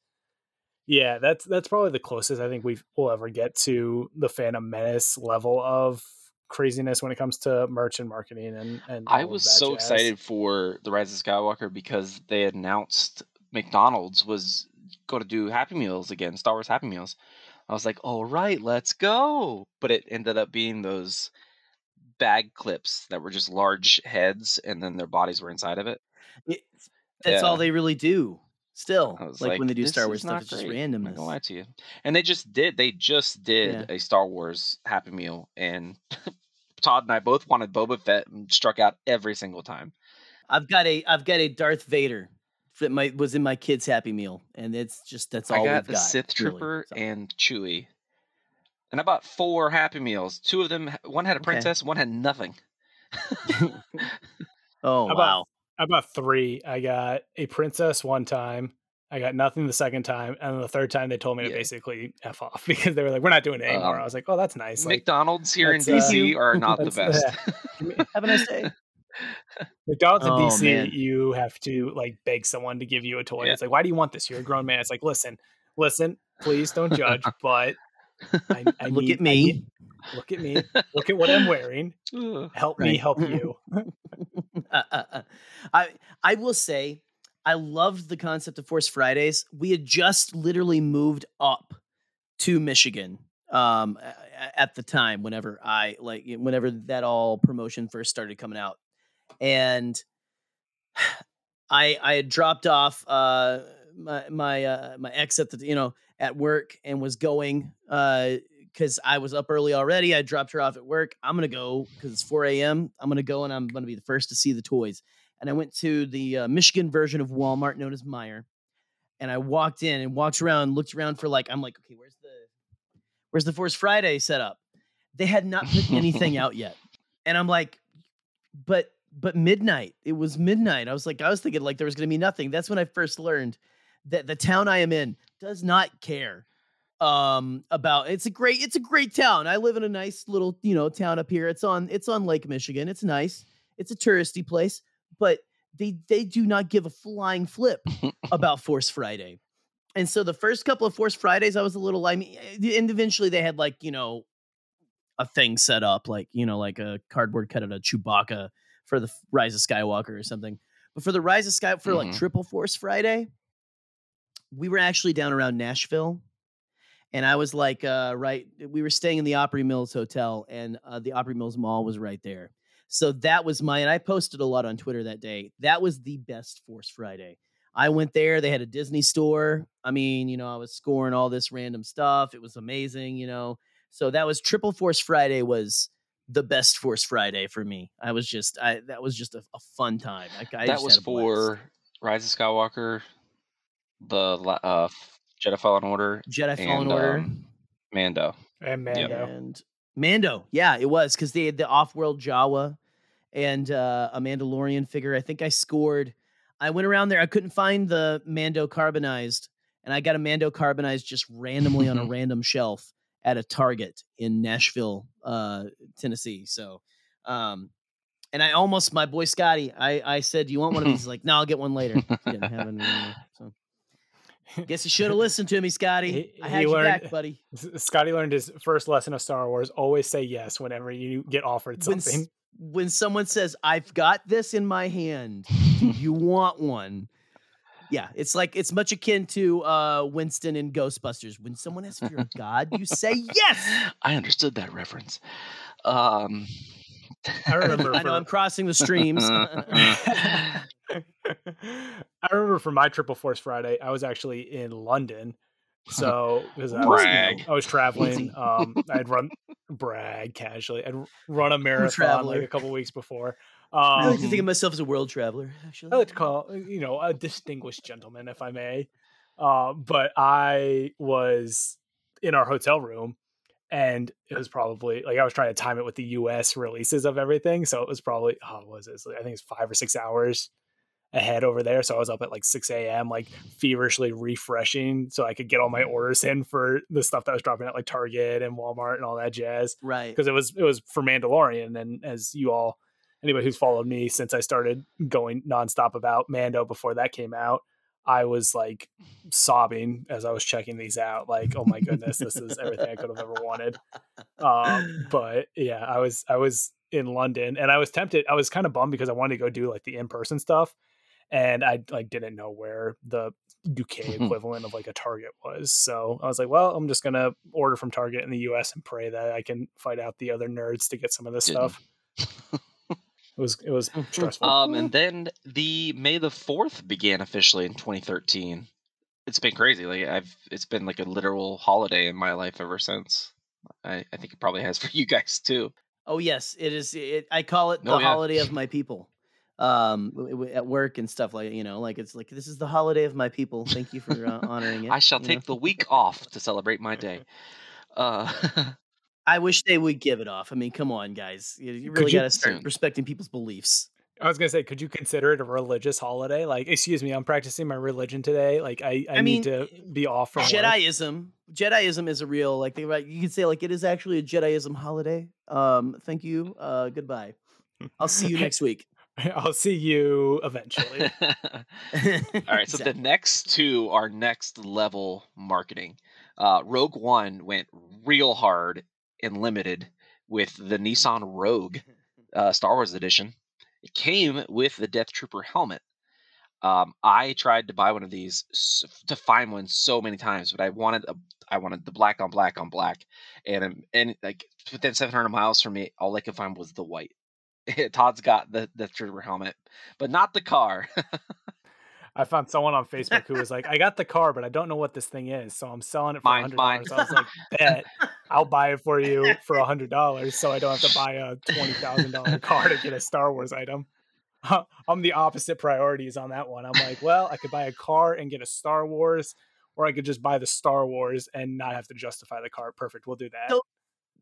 yeah, that's that's probably the closest I think we will ever get to the Phantom Menace level of craziness when it comes to merch and marketing and and I was so jazz. excited for the Rise of Skywalker because they announced McDonald's was going to do Happy Meals again, Star Wars Happy Meals. I was like, "All right, let's go!" But it ended up being those bag clips that were just large heads, and then their bodies were inside of it. It- that's all they really do. Still, like, like, when they do Star Wars stuff, it's just great, I'm gonna lie to you. And they just did. They just did Yeah. a Star Wars Happy Meal, and Todd and I both wanted Boba Fett and struck out every single time. I've got a I've got a Darth Vader that my was in my kid's Happy Meal, and it's just that's all I got we've the got. Sith really, so. and Chewie. And I bought four Happy Meals. Two of them, one had a Okay. princess, one had nothing. oh How about- wow! I bought three. I got a princess one time. I got nothing the second time, and then the third time they told me to basically f off because they were like, "We're not doing it anymore." Um, I was like, "Oh, that's nice." Like McDonald's here in that's, uh, DC are not the that's- best. Have a nice day. McDonald's in Oh, DC, man. you have to like beg someone to give you a toy. Yeah. It's like, why do you want this? You're a grown man. It's like, listen, listen, please don't judge, but I, I Look need- at me. need- look at me. Look at what I'm wearing. Help me help you. Uh, uh, uh. I I will say I loved the concept of Force Fridays. We had just literally moved up to Michigan um at the time whenever I like whenever that all promotion first started coming out. And I I had dropped off uh my my uh my ex at the you know at work and was going uh because I was up early already. I dropped her off at work. I'm gonna go because it's 4 a.m. I'm gonna go and I'm gonna be the first to see the toys. And I went to the uh, Michigan version of Walmart known as Meijer, and I walked in and walked around, looked around for like I'm like, okay, where's the where's the Force Friday set up? They had not put anything out yet, and I'm like, but but midnight. It was midnight. I was like, I was thinking like there was gonna be nothing. That's when I first learned that the town I am in does not care um about it's a great it's a great town i live in a nice little you know town up here it's on it's on lake michigan it's nice it's a touristy place but they they do not give a flying flip about force friday and so the first couple of force fridays i was a little i mean eh, and eventually they had like you know a thing set up like you know like a cardboard cut out of chewbacca for the rise of skywalker or something but for the rise of sky for like Mhm. triple force friday we were actually down around nashville and I was like, uh, right, we were staying in the Opry Mills Hotel, and uh, the Opry Mills Mall was right there. So that was my, and I posted a lot on Twitter that day. That was the best Force Friday. I went there. They had a Disney store. I mean, you know, I was scoring all this random stuff. It was amazing, you know. So that was Triple Force Friday was the best Force Friday for me. I was just, I that was just a, a fun time. I, I that was had a blast. for Rise of Skywalker, the uh, Jedi Fallen Order, Jedi Fallen and Order. um, Mando. And Yep. Mando. And Mando, yeah, it was because they had the off-world Jawa and uh, a Mandalorian figure. I think I scored. I went around there. I couldn't find the Mando carbonized, and I got a Mando carbonized just randomly on a random shelf at a Target in Nashville, uh, Tennessee. So, um, and I almost my boy Scotty. I I said, "Do you want one of these?" He's like, "No, I'll get one later." He didn't have any so. Guess you should have listened to me, Scotty. He- I he had you learned- back, buddy. Scotty learned his first lesson of Star Wars: always say yes whenever you get offered something. S- when someone says, "I've got this in my hand, you want one?" Yeah, it's like it's much akin to uh, Winston in Ghostbusters. When someone asks if you're a god, you say yes. I understood that reference. Um, I remember. I know I'm crossing the streams. I remember for my Triple Force Friday, I was actually in London. So because I was, you know, Brag. I was traveling, um, I'd run brag casually. I'd run a marathon like a couple weeks before. I like to Um, think of myself as a world traveler. Actually, I like to call you know a distinguished gentleman, if I may. Uh, but I was in our hotel room, and it was probably like I was trying to time it with the U.S. releases of everything, so it was probably oh, what was it? I think it's five or six hours ahead over there. So I was up at like six a.m. like feverishly refreshing so I could get all my orders in for the stuff that was dropping at like Target and Walmart and all that jazz right. because it was it was for Mandalorian, and as you all, anybody who's followed me since I started going nonstop about Mando before that came out, I was like sobbing as I was checking these out, like, oh my goodness, this is everything I could have ever wanted. Um, but yeah, I was I was in London, and I was tempted. I was kind of bummed because I wanted to go do like the in person stuff, and I like didn't know where the UK equivalent of like a Target was. So I was like, well, I'm just gonna order from Target in the US and pray that I can fight out the other nerds to get some of this Didn't. stuff. It was it was stressful. um, and then the May the Fourth began officially in 2013. It's been crazy. Like I've, it's been like a literal holiday in my life ever since. I, I think it probably has for you guys too. Oh yes, it is. It, I call it the Oh, yeah. holiday of my people. Um, w- w- at work and stuff like you know, like it's like this is the holiday of my people. Thank you for uh, honoring it. I shall take know? the week off to celebrate my day. Uh, I wish they would give it off. I mean, come on, guys. You, you really got to start respecting people's beliefs. I was gonna say, could you consider it a religious holiday? Like, excuse me, I'm practicing my religion today. Like, I, I, I need to be off from work. Jediism, Jediism is a real like they right. You could say like it is actually a Jediism holiday. Um, thank you. Uh, goodbye. I'll see you next week. I'll see you eventually. All right, so the next two are next level marketing. Uh, Rogue One went real hard and limited with the Nissan Rogue uh, Star Wars edition. It came with the Death Trooper helmet. Um, I tried to buy one of these to find one so many times, but I wanted a, I wanted the black on black on black, and and like within 700 miles from me, all I could find was the white. Todd's got the Death Trooper helmet, but not the car. I found someone on Facebook who was like, "I got the car, but I don't know what this thing is, so I'm selling it for Mine, hundred mine. dollars." I was like, "Bet, I'll buy it for you for a hundred dollars, so I don't have to buy a twenty thousand dollar car to get a Star Wars item." I'm the opposite priorities on that one. I'm like, well, I could buy a car and get a Star Wars, or I could just buy the Star Wars and not have to justify the car. Perfect, we'll do that. So-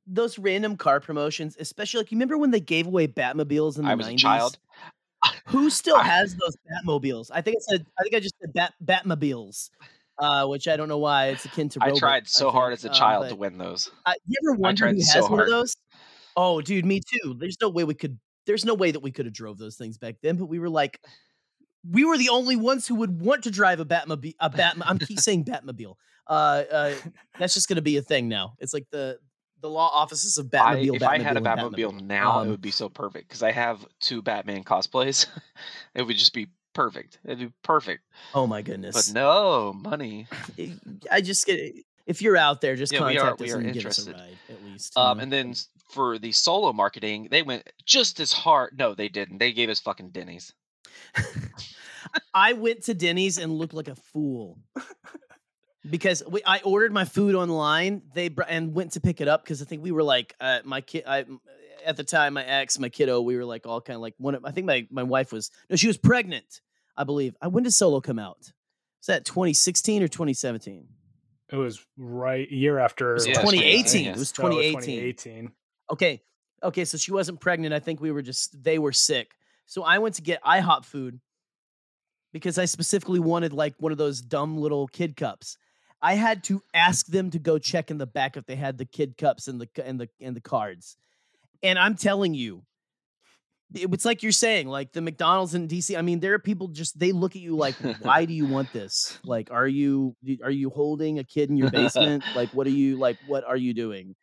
Those random car promotions, especially like you remember when they gave away Batmobiles in the I was 90s? a child. Who still has those Batmobiles? I think I said I think I just said Bat Batmobiles, uh, which I don't know why it's akin to. I tried so hard as a child to win those. uh, you ever wonder who has so one of those? Oh, dude, me too. There's no way we could. There's no way that we could have drove those things back then. But we were like, we were the only ones who would want to drive a Batmobile. A Bat. I'm keep saying Batmobile. Uh, uh, that's just gonna be a thing now. It's like the the law offices of I, Batmobile. if I had a and Batmobile now, it Um, would be so perfect because I have two Batman cosplays. it would just be perfect. It'd be perfect. Oh my goodness! But no money. I- I just get if you're out there, just Yeah, we are- contact we us are and give us a ride at least. Um, and then for the solo marketing, they went just as hard. No, they didn't. They gave us fucking Denny's. I went to Denny's and looked like a fool because we, I ordered my food online. They br- and went to pick it up because I think we were like uh, my kid. I at the time my ex, my kiddo, we were like all kind of like one. Of, I think my my wife was no, she was pregnant. I believe. I when did Solo come out? Was that 2016 or 2017? It was right year after was last 2018. I. It was So 2018. 2018. Okay. Okay, so she wasn't pregnant. I think we were just they were sick. So I went to get IHOP food because I specifically wanted like one of those dumb little kid cups. I had to ask them to go check in the back if they had the kid cups and the and the and the cards. And I'm telling you, it's like you're saying, like the McDonald's in DC. I mean, there are people just they look at you like, why do you want this? Like, are you are you holding a kid in your basement? like, what are you like? What are you doing?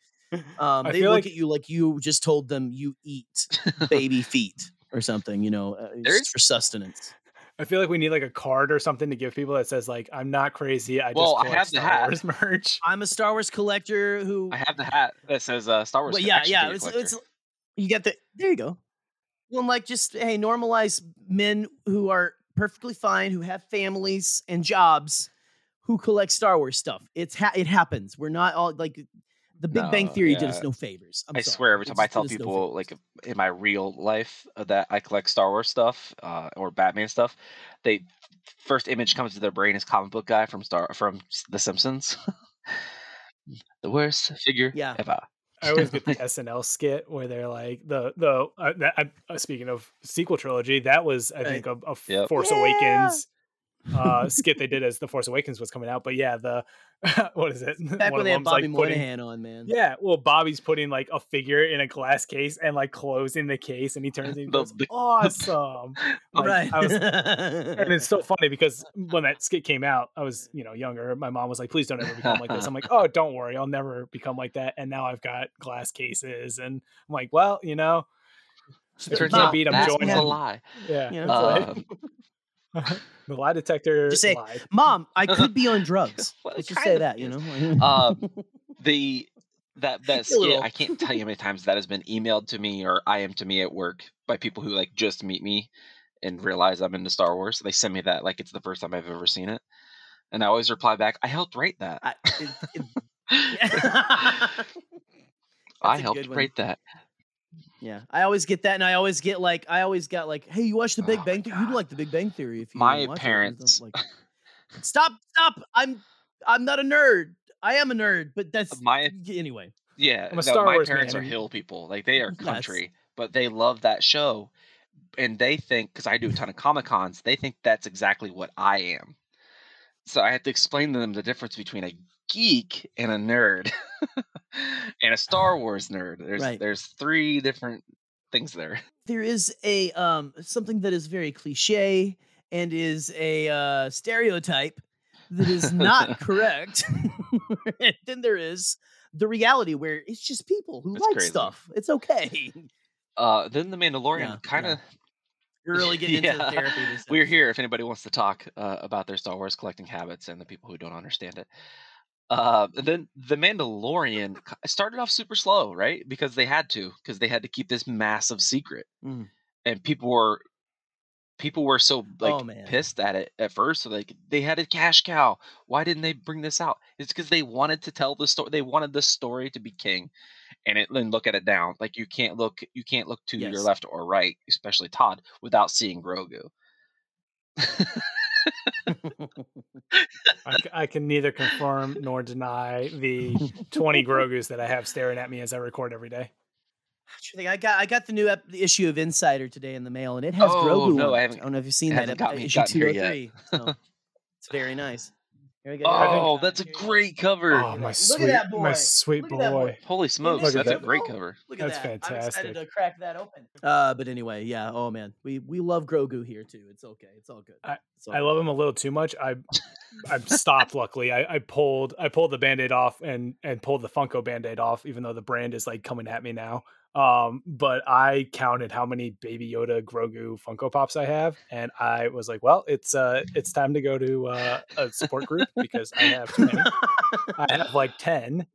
Um, they look like- at you like you just told them you eat baby feet or something. You know, uh, just for sustenance. I feel like we need like a card or something to give people that says like I'm not crazy. I just Well, I collect have the hat. Wars merch. I'm a Star Wars collector who. I have the hat that says uh, Star Wars. Well, yeah, yeah. It's, collector. it's you get the there you go. Well, like just hey, normalize men who are perfectly fine, who have families and jobs, who collect Star Wars stuff. It's ha- it happens. We're not all like the Big Bang No, Theory did us no favors. I'm I sorry. swear every It time I tell did us no people like in my real life uh, that I collect Star Wars stuff uh, or Batman stuff, they first image comes to their brain is comic book guy from Star from The Simpsons. the worst figure Yeah. ever. I always get the SNL skit where they're like the the uh, that, uh, speaking of sequel trilogy, that was I think a, a Yep. Force Yeah. Awakens uh skit they did as the Force Awakens was coming out. But yeah, the what is it? back One when they had Bobby like, putting- Moynihan on, man. Yeah, well, Bobby's putting like a figure in a glass case and like closing the case, and he turns and he goes, "Awesome!" Like, right. I was, and it's so funny because when that skit came out, I was you know younger. My mom was like, "Please don't ever become like this." I'm like, "Oh, don't worry, I'll never become like that." And now I've got glass cases, and I'm like, "Well, you know, if you Turns can't out beat 'em, that join was a 'em. lie. yeah." You know, that's right. The lie detector Just say, lied. Mom, I could be on drugs. Let's just say of that, you know. Um, the that that skit. I can't tell you how many times that has been emailed to me or IM to me at work by people who like just meet me and realize I'm into Star Wars. They send me that like it's the first time I've ever seen it, and I always reply back, "I helped write that. I, it, it, I helped write that." Yeah, I always get that, and I always get like, I always got like, hey, you watch The Big Oh Bang Theory? You'd like The Big Bang Theory if you My watch it," parents- stuff Like, stop, stop! I'm, I'm not a nerd. I am a nerd, but that's My anyway. Yeah, I'm a no, my Wars parents man, are hill people. Like they are Yes. country, but they love that show, and they think because I do a ton of comic cons, they think that's exactly what I am. So I had to explain to them the difference between a geek and a nerd, and a Star Wars nerd. There's Right. there's three different things there. There is a um something that is very cliche and is a uh, stereotype that is not correct. and then there is the reality where it's just people who like crazy. stuff. It's okay. Uh, then the Mandalorian Yeah, kind of. We're really getting into the therapy. We're here if anybody wants to talk uh, about their Star Wars collecting habits and the people who don't understand it. Uh, and then the Mandalorian started off super slow, right? Because they had to, because they had to keep this massive secret, Mm. and people were people were so like Oh, pissed at it at first. So like they had a cash cow. Why didn't they bring this out? It's because they wanted to tell the story. They wanted the story to be king, and it then look at it down. Like you can't look you can't look to your left or right, especially Todd, without seeing Grogu. I, c- I can neither confirm nor deny the 20 Grogus that I have staring at me as I record every day. Sure. I got I got the new ep- issue of Insider today in the mail, and it has Oh, Grogu. no, on I it. haven't- I don't know if you've seen that ep- got me- uh, issue gotten here two yet. hundred three. So it's very nice. Here we go. Oh, that's a great cover. Oh, my that. sweet, at that boy. my sweet Look at that boy. boy. Holy smokes, Look at that's a great cover. Look at That's that. I'm excited to crack that open. Uh, but anyway, yeah. Oh man, we we love Grogu here too. It's okay. It's all good. I- all I good. love him a little too much. I I stopped luckily. I, I pulled I pulled the band-aid off and and pulled the Funko band-aid off, even though the brand is like coming at me now. Um, but I counted how many Baby Yoda Grogu Funko Pops I have, and I was like, well, it's uh it's time to go to uh, a support group because I have too many. I have like 10.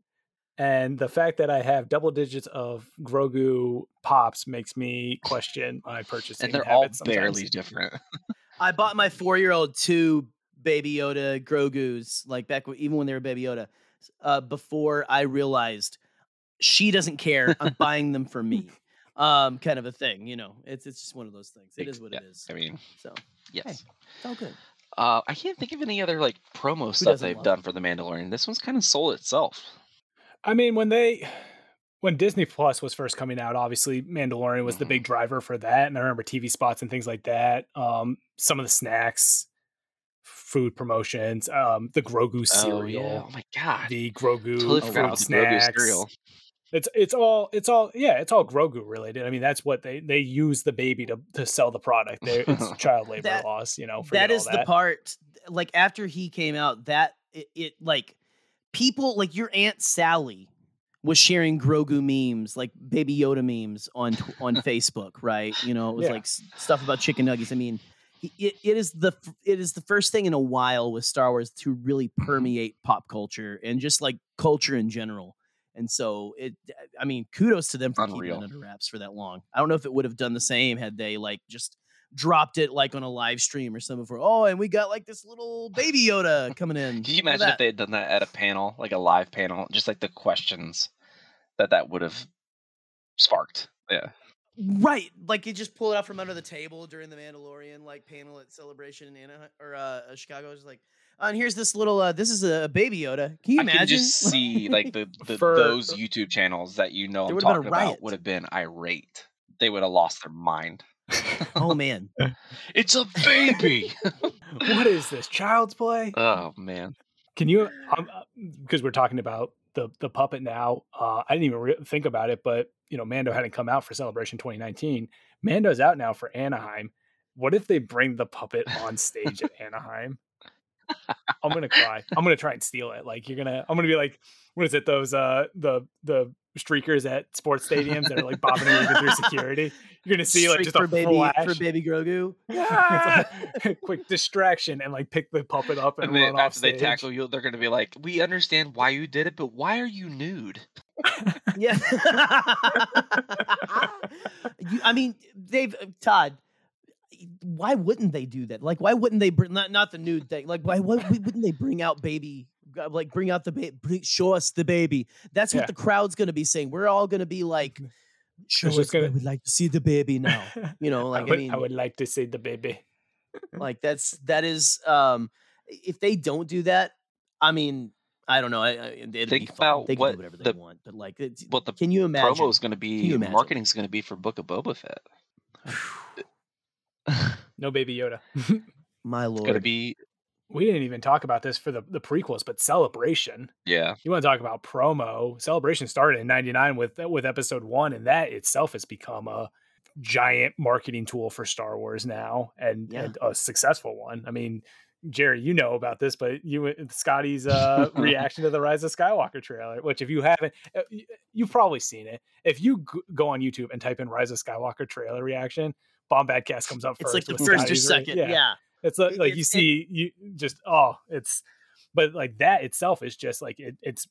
And the fact that I have double digits of Grogu pops makes me question my purchasing. And they're all habits barely different. I bought my four year old two Baby Yoda Grogu's like back w- even when they were Baby Yoda. Uh, before I realized she doesn't care, I'm buying them for me. Um, kind of a thing, you know. It's it's just one of those things. It is what yeah, it is. I mean, So yes. it's all good. Uh, I can't think of any other like promo stuff they've love done for the Mandalorian. This one's kind of sold itself. I mean, when they when Disney Plus was first coming out, obviously Mandalorian was the Mhm. big driver for that, and I remember TV spots and things like that. Um, some of the snacks, food promotions, um, the Grogu cereal, Oh yeah. Oh my god. the Grogu totally fruit forgot about the Grogu cereal. It's it's all it's all yeah, it's all Grogu related. I mean, that's what they they use the baby to to sell the product. They, it's child labor That- laws, you know. That is that the part like after he came out that it, it like people like your aunt sally was sharing Grogu memes, like Baby Yoda memes on on Facebook, right? You know, it was Yeah. like s- stuff about chicken nuggets. I mean, it, it is the it is the first thing in a while with Star Wars to really mm-hmm. permeate pop culture and just like culture in general. And so it, I mean, kudos to them for keeping it under wraps for that long. I don't know if it would have done the same had they like just dropped it like on a live stream or something for oh, and we got like this little baby Yoda coming in. Can you imagine if they had done that at a panel, like a live panel, just like the questions that that would have sparked? Yeah. Right, like you just pull it out from under the table during the Mandalorian like panel at Celebration in Anaheim or uh, uh, Chicago. It's like, uh, and here's this little. Uh, this is a baby Yoda. Can you I imagine? can just see like the, the For- those YouTube channels that you know There I'm would've been a talking about would have been irate. They would have lost their mind. oh man, It's a baby. what is this child's play? oh man. Can you? Um, because we're talking about the the puppet now. Uh, I didn't even re- think about it, but you know, Mando hadn't come out for Celebration 2019. Mando's out now for Anaheim. What if they bring the puppet on stage at Anaheim? I'm gonna cry. I'm gonna try and steal it. Like you're gonna. I'm gonna be like, what is it? Those uh the the streakers at sports stadiums that are like bobbing and weaving through security. You're gonna see like just for a baby flash. for baby Grogu. It's like, quick distraction and like pick the puppet up and, And then run off after they tackle you, they're gonna be like, "We understand why you did it, but why are you nude?" Yeah. you, I mean, they've uh, Todd. Why wouldn't they do that? Like, why wouldn't they bring not not the nude thing? Like, why, why wouldn't they bring out baby? uh, Like, bring out the baby, show us the baby. That's what Yeah. the crowd's gonna be saying. We're all gonna be like, show It's us. just gonna- I would like to see the baby now. You know, like I I, would, mean, I would like to see the baby. like that's that is. um If they don't do that, I mean, I don't know. I, I, it'd Think fine. about they can what do whatever they want, but like, it's, What the can you imagine? promo is going to be, imagine? marketing is going to be for Book of Boba Fett. No baby Yoda. My It's lord, going to be, we didn't even talk about this for the, the prequels, but Celebration. yeah. You want to talk about promo? Celebration started in '99 with with Episode One, and that itself has become a giant marketing tool for Star Wars now, and, Yeah. and a successful one. I mean, Jerry, you know about this, but you Scotty's uh, reaction to the Rise of Skywalker trailer, which if you haven't, uh, you've probably seen it. If you go on YouTube and type in Rise of Skywalker trailer reaction, Bombadcast comes up it's first. like the first or Scotty's second. Yeah. yeah. it's like, like you it's- it- see you just oh it's but like that itself is just like it, it's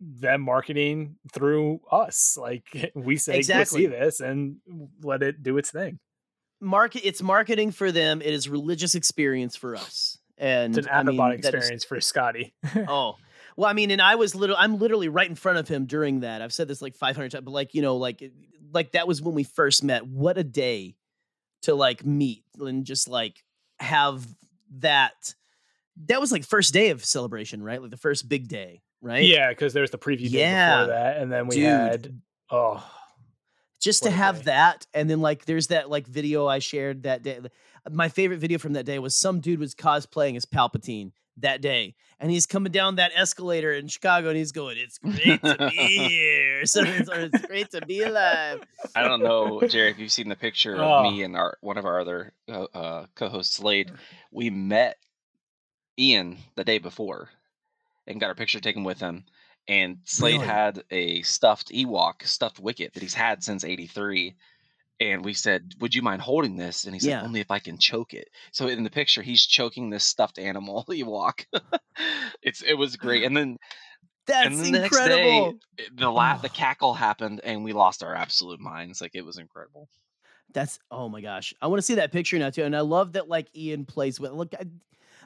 them marketing through us like we say Exactly. see this and let it do its thing market it's marketing for them it is religious experience for us and it's an out of body that is- experience for scotty oh well i mean and i was little i'm literally right in front of him during that i've said this like 500 times but like you know like like that was when we first met what a day to like meet and just like have that that was like first day of celebration right like the first big day right yeah because there's the preview day Yeah. before that and then we Dude. had oh just to have day. that and then like there's that like video i shared that day my favorite video from that day was some dude was cosplaying as palpatine that day and he's coming down that escalator in chicago and he's going it's great to be here so it's, it's great to be alive I don't know, Jerry, if you've seen the picture Oh. of me and our one of our other uh, uh, co-hosts, Slade. We met Ian the day before and got our picture taken with him. And Slade Really? had a stuffed Ewok, stuffed Wicket that he's had since '83. And we said, "Would you mind holding this?" And he said, Yeah. "Only if I can choke it." So in the picture, he's choking this stuffed animal Ewok. it's it was great. And then that's and then the incredible day, the la- the cackle happened, and we lost our absolute minds. Like it was incredible. that's oh my gosh i want to see that picture now too and i love that like ian plays with look I,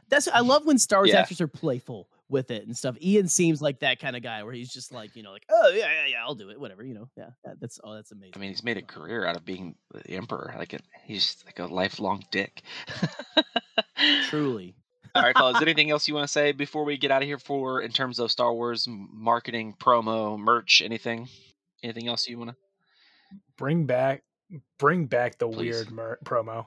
that's i love when star wars Yeah. actors are playful with it and stuff ian seems like that kind of guy where he's just like you know like oh yeah yeah yeah i'll do it whatever you know yeah that- that's oh that's amazing I mean, he's made a career out of being the emperor. Like it, he's like a lifelong dick. truly All right, fellas. Anything else you want to say before we get out of here? For in terms of Star Wars marketing, promo, merch, anything? Anything else you want to? bring back bring back the Please. weird mer- promo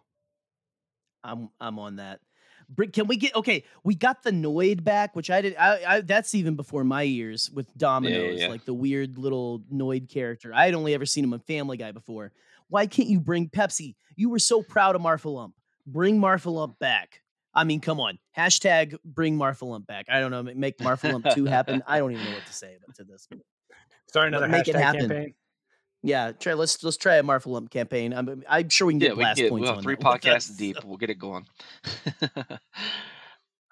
I'm I'm on that. Bring- Can we get okay? We got the Noid back, which I did. I, I that's even before my years with Domino's, yeah. like the weird little Noid character. I had only ever seen him on Family Guy before. Why can't you bring Pepsi? You were so proud of Marfalump. Bring Marfalump back. I mean, come on. Hashtag bring Marfalump back. I don't know. Make Marfalump two happen. I don't even know what to say to this. Start another make it hashtag happen. campaign. Yeah, try let's let's try a Marfalump campaign. I'm I'm sure we can Yeah, get we can blast get points we'll on three podcasts deep. We'll get it going.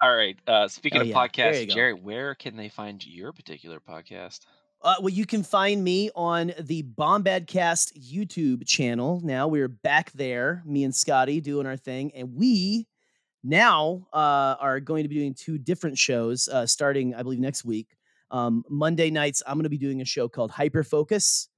All right. Uh, speaking Oh, of yeah. Podcasts. Jerry, where can they find your particular podcast? Uh, well, you can find me on the Bombadcast YouTube channel. Now we're back there, me and Scotty doing our thing, and we now uh, are going to be doing two different shows uh, starting, I believe, next week. Um, Monday nights, I'm going to be doing a show called Hyper Focus,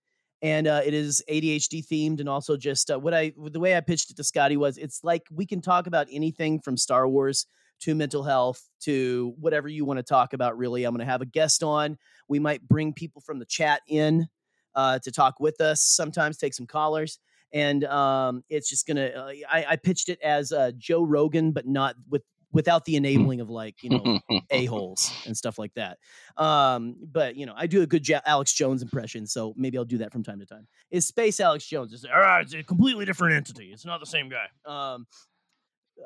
and uh, it is ADHD themed, and also just uh, what I the way I pitched it to Scotty was it's like we can talk about anything from Star Wars to mental health to whatever you want to talk about. Really, I'm going to have a guest on. We might bring people from the chat in uh, to talk with us. Sometimes take some callers, and um, it's just gonna. Uh, I, I pitched it as uh, Joe Rogan, but not with without the enabling of like you know a holes and stuff like that. Um, but you know, I do a good ja- Alex Jones impression, so maybe I'll do that from time to time. Is Space Alex Jones? It's, all right, it's a completely different entity. It's not the same guy. Um,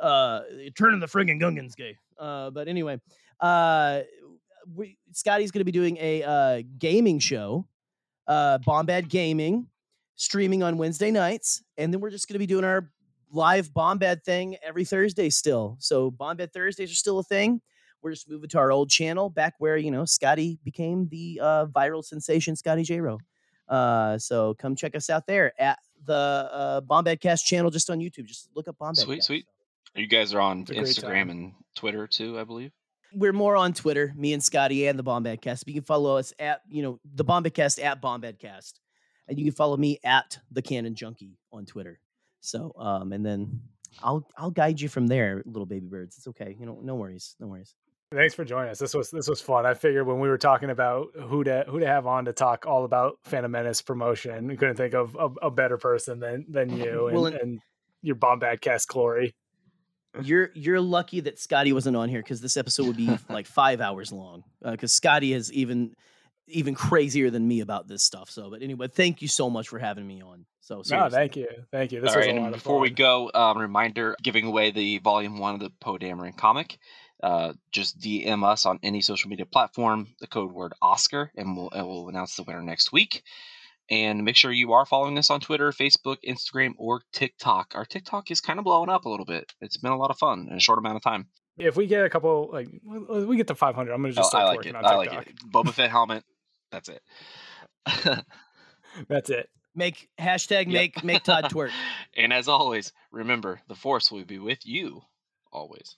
uh, turning the friggin' Gungans gay. Uh, but anyway, uh, we, Scotty's going to be doing a uh, gaming show, uh, Bombad Gaming, streaming on Wednesday nights, and then we're just going to be doing our live Bombad thing every Thursday still. So Bombad Thursdays are still a thing. We're just moving to our old channel back where you know Scotty became the uh, viral sensation, Scotty J. Rowe. Uh, so come check us out there at the uh, Bombadcast channel, just on YouTube. Just look up Bombadcast. Sweet, sweet. You guys are on It's a great Instagram time. and Twitter too, I believe. we're more on Twitter, me and Scotty and the Bombadcast. You can follow us at, you know, the Bombadcast at Bombadcast. And you can follow me at the Canon Junkie on Twitter. So um and then I'll I'll guide you from there, little baby birds. It's okay. You know, no worries. No worries. Thanks for joining us. This was this was fun. I figured when we were talking about who to who to have on to talk all about Phantom Menace promotion, we couldn't think of a, a better person than than you and, Well, and- and your Bombad cast glory. You're you're lucky that Scotty wasn't on here because this episode would be like five hours long. Because Scotty has even even crazier than me about this stuff. So, but anyway, thank you so much for having me on. So, No, thank you, thank you. This All was right, a lot of before we go, um, reminder giving away the volume one of the Poe Dameron comic. Uh, just DM us on any social media platform, the code word Oscar, and we'll, and we'll announce the winner next week. And make sure you are following us on Twitter, Facebook, Instagram, or TikTok. Our TikTok is kind of blowing up a little bit. It's been a lot of fun in a short amount of time. if we get a couple, like we get to 500, I'm gonna Oh, just I start like working it. on I like TikTok. it. Boba Fett helmet. That's it. That's it. make hashtag Yep. make make Todd twerk. and as always, remember the Force will be with you always.